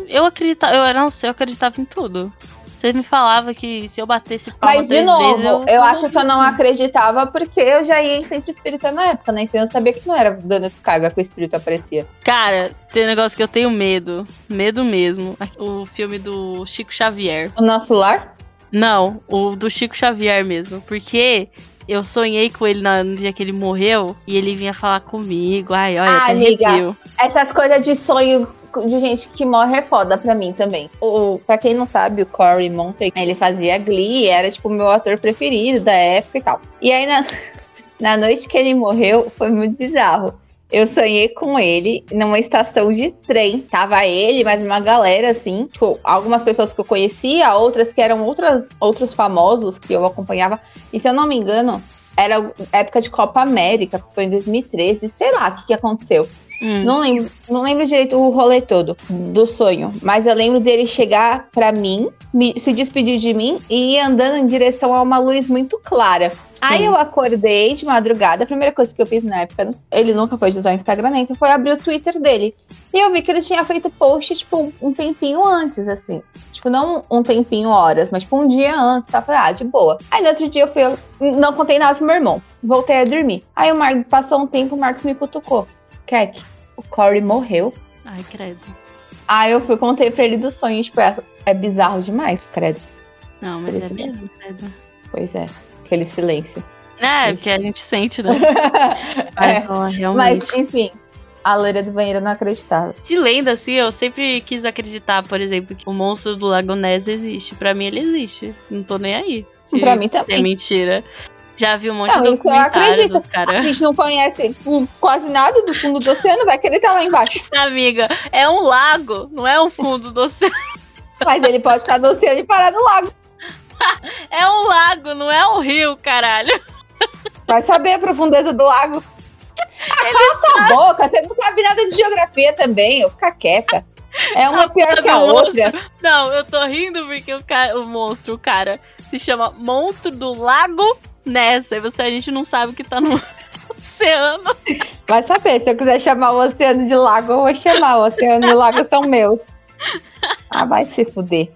Eu acreditava, eu, não sei, eu acreditava em tudo. Você me falava que se eu batesse palma Mas, de novo, vezes, eu, eu, acho que eu não acreditava porque eu já ia em centro espírita na época, né? Então eu sabia que não era dando descarga que o espírito aparecia. Cara, tem um negócio que eu tenho medo. Medo mesmo. O filme do Chico Xavier. O nosso lar? Não, o do Chico Xavier mesmo. Porque eu sonhei com ele no dia que ele morreu e ele vinha falar comigo. Ai, olha, Ah, amiga. arrepio. Essas coisas de sonho de gente que morre é foda pra mim também. O, pra quem não sabe, o Corey Monteith, ele fazia Glee, era tipo o meu ator preferido da época e tal. E aí na, na noite que ele morreu, foi muito bizarro. Eu sonhei com ele numa estação de trem. Tava ele, mais uma galera, assim. Tipo, algumas pessoas que eu conhecia, outras que eram outras, outros famosos que eu acompanhava. E se eu não me engano, era época de Copa América, foi em 2013. Sei lá o que, que aconteceu. Hum. Não lembro, não lembro direito o rolê todo do sonho, mas eu lembro dele chegar pra mim, me- se despedir de mim e ir andando em direção a uma luz muito clara. Aí eu acordei de madrugada, a primeira coisa que eu fiz na época, ele nunca foi usar o Instagram, nem então foi abrir o Twitter dele. E eu vi que ele tinha feito post, tipo, um tempinho antes, assim. Tipo, não um tempinho, horas, mas tipo um dia antes, tá? Falei, ah, de boa. Aí no outro dia eu fui, eu não contei nada pro meu irmão. Voltei a dormir. Aí o Marcos passou um tempo, o Marcos me cutucou. O Corey morreu. Ai, credo. Aí eu fui contei pra ele do sonho, tipo, é, é bizarro demais, credo. Não, mas é Felicidade. mesmo, credo. Pois é, aquele silêncio. É, Ixi. porque a gente sente, né? Mas, É, Mas, realmente. enfim, a loira do banheiro não acreditava. De lenda, assim, eu sempre quis acreditar, por exemplo, que o monstro do Lago Ness existe. Pra mim, ele existe. Não tô nem aí. Se Pra mim É também. mentira. Já vi um monte Não, de isso eu acredito. A gente não conhece quase nada do fundo do oceano, vai querer estar lá embaixo. Amiga, é um lago, não é um fundo do oceano. Mas ele pode estar no oceano e parar no lago. É um lago, não é um rio, caralho. Vai saber a profundeza do lago. Cala a boca, você não sabe nada de geografia também, eu ficar quieta. É uma A pior que a outra. Não, eu tô rindo porque o, cara, o monstro, o cara, se chama Monstro do Lago Ness. Aí você, a gente não sabe o que tá no oceano. Vai saber, se eu quiser chamar o oceano de lago, eu vou chamar. O oceano e o lago são meus. Ah, vai se fuder.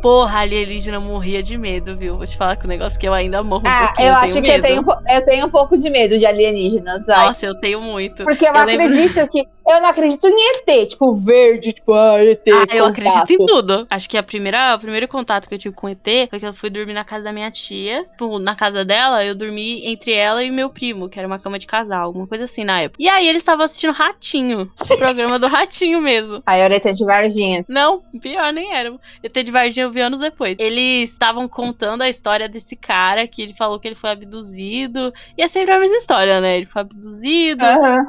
Porra, a alienígena morria de medo, viu? Vou te falar que o negócio que eu ainda morro um Ah, pouquinho. eu acho que eu tenho, um eu tenho um pouco de medo de alienígenas, vai. Nossa, eu tenho muito. Porque eu, eu lembro- acredito que. Eu não acredito em ET, tipo, verde, tipo, ah, ET. Ah, eu acredito em contato. tudo. Acho que a primeira, o primeiro contato que eu tive com o ET foi que eu fui dormir na casa da minha tia. Tipo, na casa dela, eu dormi entre ela e meu primo, que era uma cama de casal, alguma coisa assim na época. E aí eles estavam assistindo Ratinho, o programa do Ratinho mesmo. Aí era ET de Varginha. Não, pior nem era. ET de Varginha eu vi anos depois. Eles estavam contando a história desse cara que ele falou que ele foi abduzido. E é sempre a mesma história, né? Ele foi abduzido,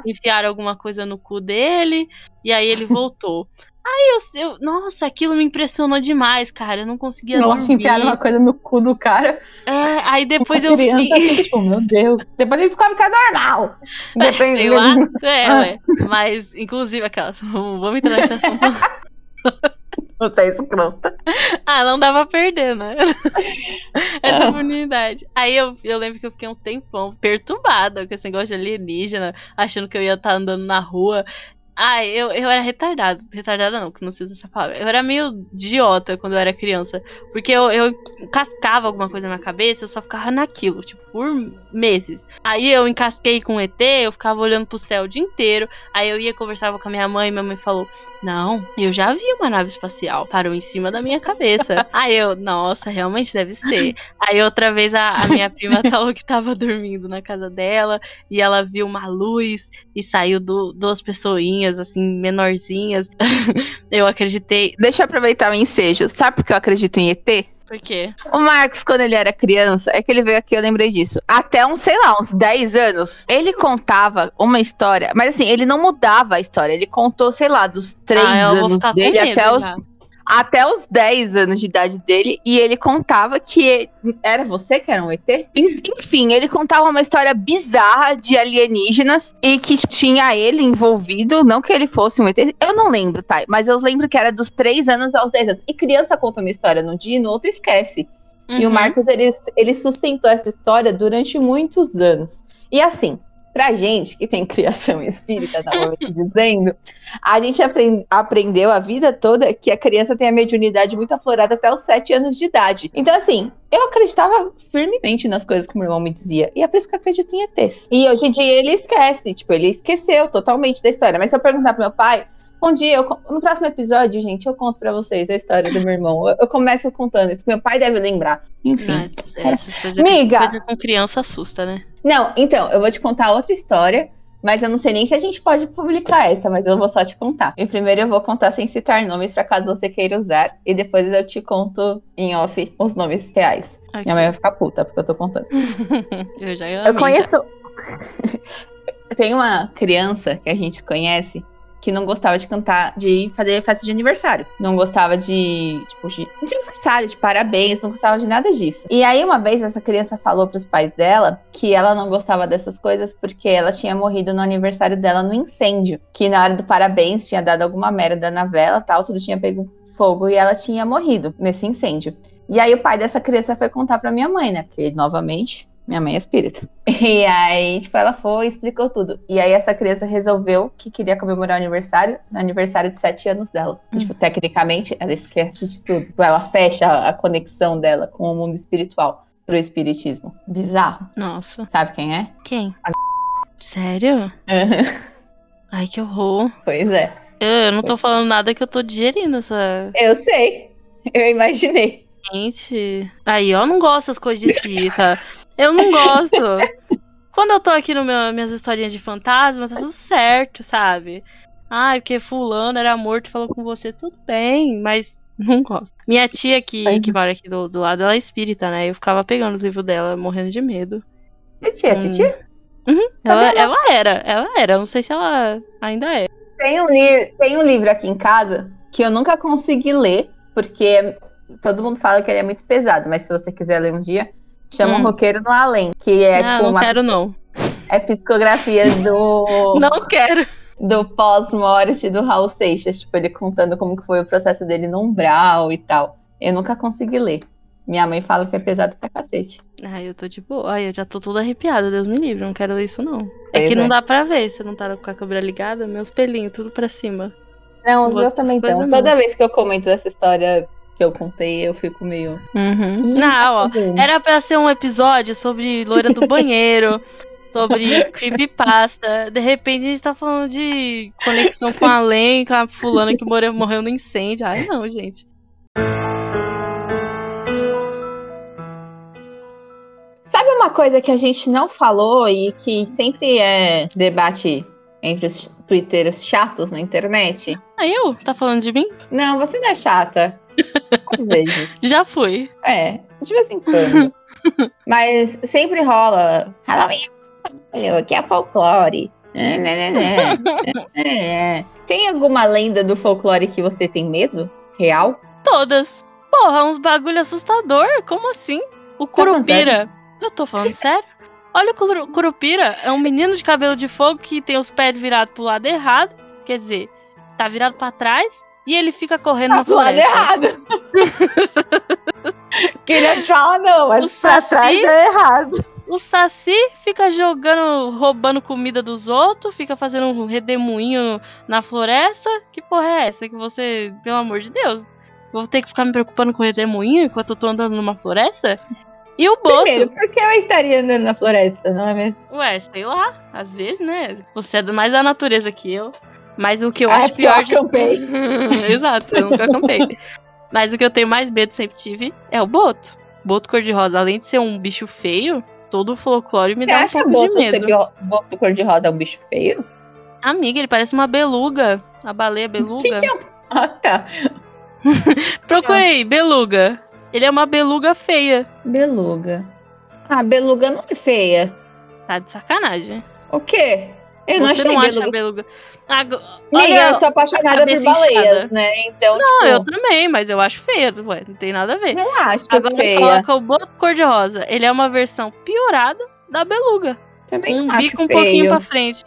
enfiaram alguma coisa no cu dele, e aí ele voltou. Aí eu, eu- Nossa, aquilo me impressionou demais, cara. Eu não conseguia Nossa, dormir. enfiaram uma coisa no cu do cara. É, aí depois eu vi. fica tipo, meu Deus. Depois a gente descobre que é normal. Sei Dependendo. lá. É, Ah. ué. Mas, inclusive, aquelas. Vamos entrar assunto. Você é escrota. Ah, não dava pra perder, né? Essa Ah. oportunidade. Aí eu, eu lembro que eu fiquei um tempão perturbada com esse negócio de alienígena, achando que eu ia estar andando na rua. Ah, eu, eu era retardada. Retardada não, que não se usa essa palavra. Eu era meio idiota quando eu era criança. Porque eu, eu cascava alguma coisa na minha cabeça, eu só ficava naquilo, tipo, por meses. Aí eu encasquei com o ET, eu ficava olhando pro céu o dia inteiro. Aí eu ia conversava com a minha mãe, minha mãe falou: Não, eu já vi uma nave espacial. Parou em cima da minha cabeça. Aí eu, nossa, realmente deve ser. Aí outra vez a, a minha prima falou que tava dormindo na casa dela e ela viu uma luz e saiu do, duas pessoinhas, assim, menorzinhas. eu acreditei. Deixa eu aproveitar o ensejo. Sabe por que eu acredito em ET? Por quê? O Marcos, quando ele era criança, é que ele veio aqui, eu lembrei disso. Até uns, sei lá, uns 10 anos, ele contava uma história, mas assim, ele não mudava a história. Ele contou, sei lá, dos 3 Ah, anos dele até os. Até os 10 anos de idade dele, e ele contava que era você que era um ET? Enfim, ele contava uma história bizarra de alienígenas e que tinha ele envolvido, não que ele fosse um ET, eu não lembro, tá? Mas eu lembro que era dos 3 anos aos 10 anos. E criança conta uma história num dia e no outro esquece. E o Uhum. Marcos, ele, ele sustentou essa história durante muitos anos. E assim, pra gente que tem criação espírita, novamente dizendo, a gente apren- aprendeu a vida toda que a criança tem a mediunidade muito aflorada até os 7 anos de idade. Então, assim, eu acreditava firmemente nas coisas que meu irmão me dizia. E é por isso que eu acredito em ETs. E hoje em dia ele esquece, tipo, ele esqueceu totalmente da história. Mas se eu perguntar pro meu pai, um dia, eu no próximo episódio, gente, eu conto pra vocês a história do meu irmão. Eu, eu começo contando isso, que meu pai deve lembrar. Enfim. Mas essas coisas, Miga. coisa com criança assusta, né? Não, então, eu vou te contar outra história, mas eu não sei nem se a gente pode publicar essa, mas eu vou só te contar. E primeiro eu vou contar sem citar nomes, pra caso você queira usar, e depois eu te conto em off os nomes reais. Ok. Minha mãe vai ficar puta, porque eu tô contando. eu já Eu amei, conheço. Tem uma criança que a gente conhece que não gostava de cantar, de fazer festa de aniversário. Não gostava de, tipo, de, de aniversário, de parabéns, não gostava de nada disso. E aí, uma vez, essa criança falou pros pais dela que ela não gostava dessas coisas porque ela tinha morrido no aniversário dela no incêndio. Que na hora do parabéns tinha dado alguma merda na vela tal, tudo tinha pego fogo e ela tinha morrido nesse incêndio. E aí o pai dessa criança foi contar pra minha mãe, né? Porque, novamente, minha mãe é espírita. E aí, tipo, ela foi e explicou tudo. E aí essa criança resolveu que queria comemorar o aniversário, no aniversário de sete anos dela. Hum. Tipo, tecnicamente, ela esquece de tudo. Tipo, ela fecha a a conexão dela com o mundo espiritual pro espiritismo. Bizarro. Nossa. Sabe quem é? Quem? Sério? Ai, que horror. pois é. Eu, eu não tô falando nada que eu tô digerindo essa. Eu sei. Eu imaginei. Gente. Aí, ó, não gosto das coisas de espírita. Eu não gosto. Quando eu tô aqui no meu, minhas historinhas de fantasma, tá tudo certo, sabe? Ai, porque fulano era morto e falou com você, tudo bem, mas não gosto. Minha tia que, que mora aqui do, do lado, ela é espírita, né? Eu ficava pegando os livros dela, morrendo de medo. Titia, Hum. titia? Uhum, ela, ela era, ela era. Não sei se ela ainda é. Tem um, li- tem um livro aqui em casa que eu nunca consegui ler, porque todo mundo fala que ele é muito pesado, mas se você quiser ler um dia, chama Hum. um Roqueiro no Além, que é ah, tipo não uma quero, não. é psicografia do, Não quero. do pós-morte do Raul Seixas, tipo, ele contando como que foi o processo dele no umbral e tal. Eu nunca consegui ler. Minha mãe fala que é pesado pra cacete. Ai, eu tô de boa. Ai, eu já tô toda arrepiada, Deus me livre, não quero ler isso, não. É que não é. dá pra ver, se não tá com a câmera ligada, meus pelinhos, tudo pra cima. Não, os Não meus também estão. Toda vez que eu comento essa história que eu contei, eu fico meio. Uhum. Não, ó, tá fazendo. era pra ser um episódio sobre loira do banheiro, sobre creepypasta. De repente a gente tá falando de conexão com a Len, com a fulana que morreu, morreu no incêndio. Ai, não, gente. Sabe uma coisa que a gente não falou e que sempre é debate entre os twitteiros chatos na internet? Aí eu? Tá falando de mim? Não, você não é chata. Às vezes. Já fui. É, de vez em quando. Mas sempre rola. Halloween aqui é folclore. É, né, né, né. É, é. Tem alguma lenda do folclore que você tem medo? Real? Todas. Porra, uns bagulho assustador. Como assim? O Tá Curupira. Eu tô falando sério? Olha o Curu- Curupira. É um menino de cabelo de fogo que tem os pés virados pro lado errado. Quer dizer, tá virado pra trás. E ele fica correndo na Tá lado floresta. errado. Queria te falar, não, mas O pra Saci? trás é errado. O Saci fica jogando, roubando comida dos outros, fica fazendo um redemoinho na floresta. Que porra é essa? Que você, pelo amor de Deus, vou ter que ficar me preocupando com o redemoinho enquanto eu tô andando numa floresta? E o Boto? Primeiro, por que eu estaria andando na floresta, não é mesmo? Ué, sei lá, às vezes, né? Você é mais da natureza que eu. Mas o que eu Ah, é acho eu pior de. acampei. Exato, eu nunca acampei. Mas o que eu tenho mais medo, sempre tive, é o Boto. Boto cor-de-rosa, além de ser um bicho feio, todo o folclore me Você dá um acha pouco Boto, de medo. ser bio- Boto cor-de-rosa é um bicho feio? Amiga, ele parece uma beluga. A baleia beluga. Que que é. Ah, tá. Procurei, beluga. Ele é uma beluga feia. Beluga. Ah, beluga não é feia. Tá de sacanagem. O quê? Eu não Você achei não acha beluga. beluga. Ago- Amiga, Olha, eu sou apaixonada por baleias, né? Então, Não, tipo, eu também, mas eu acho feia. Ué, não tem nada a ver. não acho Agora feia. coloca o boto cor-de-rosa. Ele é uma versão piorada da beluga. Também um bico um feio. pouquinho pra frente.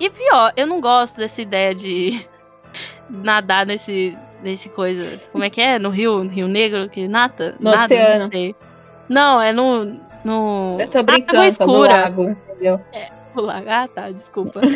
E pior, eu não gosto dessa ideia de nadar nesse, nesse coisa. Como é que é? No Rio, no Rio Negro, que nata? No Nada, oceano. Não, sei. não, é no. no... Eu tô Água brincando, do escura. lago, entendeu? O lago. Ah, tá, desculpa.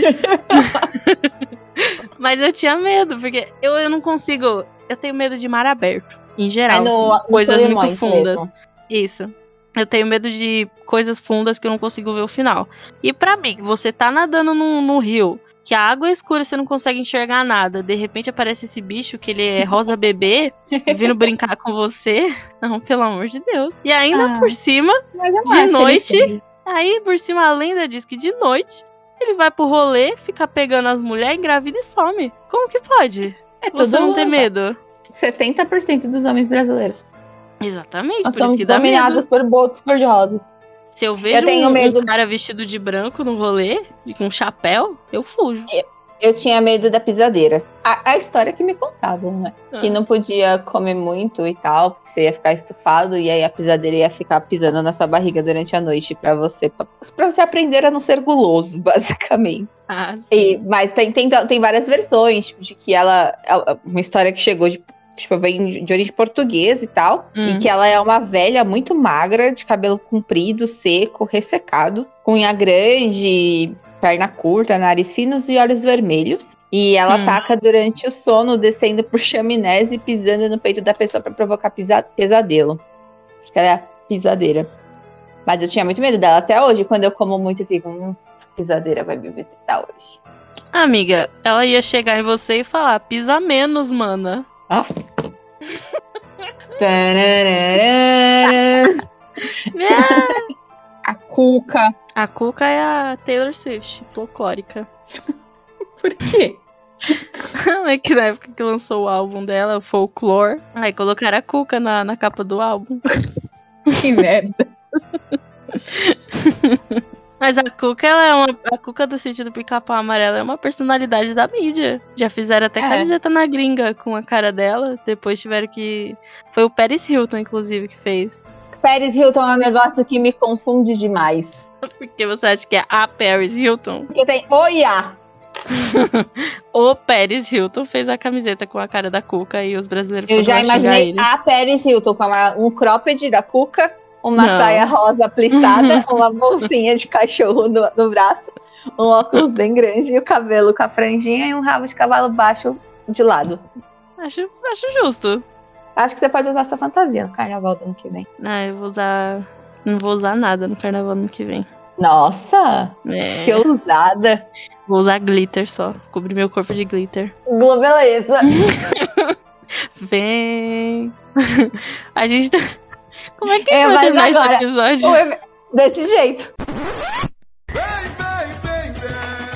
Mas eu tinha medo, porque eu, eu não consigo. Eu tenho medo de mar aberto. Em geral. É no, assim, no coisas muito fundas. mesmo. Isso. Eu tenho medo de coisas fundas que eu não consigo ver o final. E pra mim, você tá nadando no, no rio, que a água é escura, você não consegue enxergar nada. De repente aparece esse bicho que ele é rosa bebê, vindo brincar com você. Não, pelo amor de Deus. E ainda Ah. por cima, De noite. Aí por cima a lenda diz que de noite ele vai pro rolê, fica pegando as mulheres, engravida e some. Como que pode? É Você tudo não tem medo? 70% dos homens brasileiros. Exatamente, Nós por isso somos que dá medo. dominados por botos cor-de-rosas. Se eu vejo tenho um, um cara vestido de branco no rolê, e com um chapéu, eu fujo. Eu tinha medo da pisadeira. A, a história que me contavam, né? Ah. Que não podia comer muito e tal, porque você ia ficar estufado e aí a pisadeira ia ficar pisando na sua barriga durante a noite pra você para você aprender a não ser guloso, basicamente. Ah, E, mas tem, tem, tem várias versões, tipo, de que ela. Uma história que chegou de. Tipo, vem de origem portuguesa e tal. Hum. E que ela é uma velha muito magra, de cabelo comprido, seco, ressecado, com unha grande, perna curta, nariz finos e olhos vermelhos. E ela Hum. ataca durante o sono, descendo por chaminés e pisando no peito da pessoa pra provocar pisa- pesadelo. Isso que ela é a pisadeira. Mas eu tinha muito medo dela até hoje, quando eu como muito, eu fico. Hum, pisadeira vai me visitar hoje. Amiga, ela ia chegar em você e falar: pisa menos, mana. Ah. A Cuca. A Cuca é a Taylor Swift, folclórica. Por quê? é que na época que lançou o álbum dela, o Folklore, aí colocaram a Cuca na, na capa do álbum. Que merda. Mas a Cuca, ela é uma. A Cuca do sítio do pica-pau amarelo é uma personalidade da mídia. Já fizeram até É. camiseta na gringa com a cara dela. Depois tiveram que. Foi o Paris Hilton, inclusive, que fez. Paris Hilton é um negócio que me confunde demais. Porque você acha que é a Paris Hilton? Porque tem Oia. O Paris Hilton fez a camiseta com a cara da Cuca e os brasileiros Eu já imaginei a Paris Hilton com uma- um cropped da Cuca, uma Não. saia rosa plistada, uma bolsinha de cachorro no, no braço, um óculos bem grande e o cabelo com a franjinha e um rabo de cavalo baixo de lado. Acho, acho justo. Acho que você pode usar essa fantasia no carnaval do ano que vem. Ah, eu vou usar. Não vou usar nada no carnaval ano que vem. Nossa, É, que ousada. Vou usar glitter só. Cobrir meu corpo de glitter. Beleza. Vem. A gente tá. Como é que a É, gente vai mas terminar esse agora, episódio? Um ep- Desse jeito.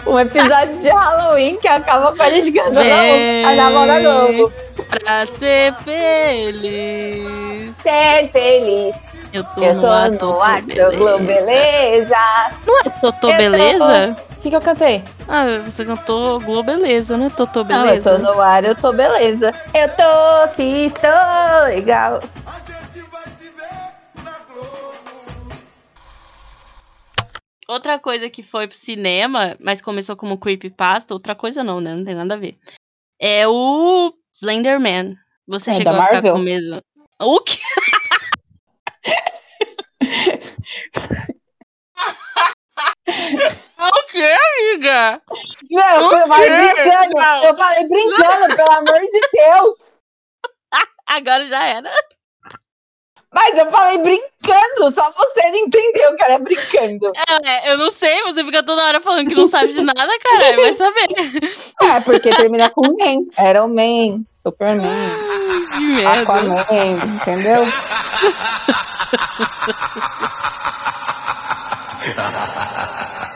Um episódio de Halloween que acaba com a gente cantando Vem. a Carnaval da Globo. Pra ser feliz. Ser feliz. Eu tô, Eu no tô ar, no Totô, ar do Globo, beleza. Totô, Eu tô- beleza? O que, que eu cantei? Ah, você cantou Globeleza, né? Totô, Não, eu beleza? tô no ar, eu tô beleza. Eu tô aqui, tô legal. Outra coisa que foi pro cinema, mas começou como creepypasta, outra coisa não, né? Não tem nada a ver. É o Slenderman. Você É, chegou a ficar Marvel? com medo? O quê? o quê, amiga? Não, eu O falei brincando. Não. Eu falei brincando, pelo amor de Deus. Agora já era. Mas eu falei brincando, só você não entendeu que era brincando. É, eu não sei, você fica toda hora falando que não sabe de nada, caralho. Vai saber. É, porque termina com Man. Iron Man, Superman, Que merda. Aquaman, entendeu?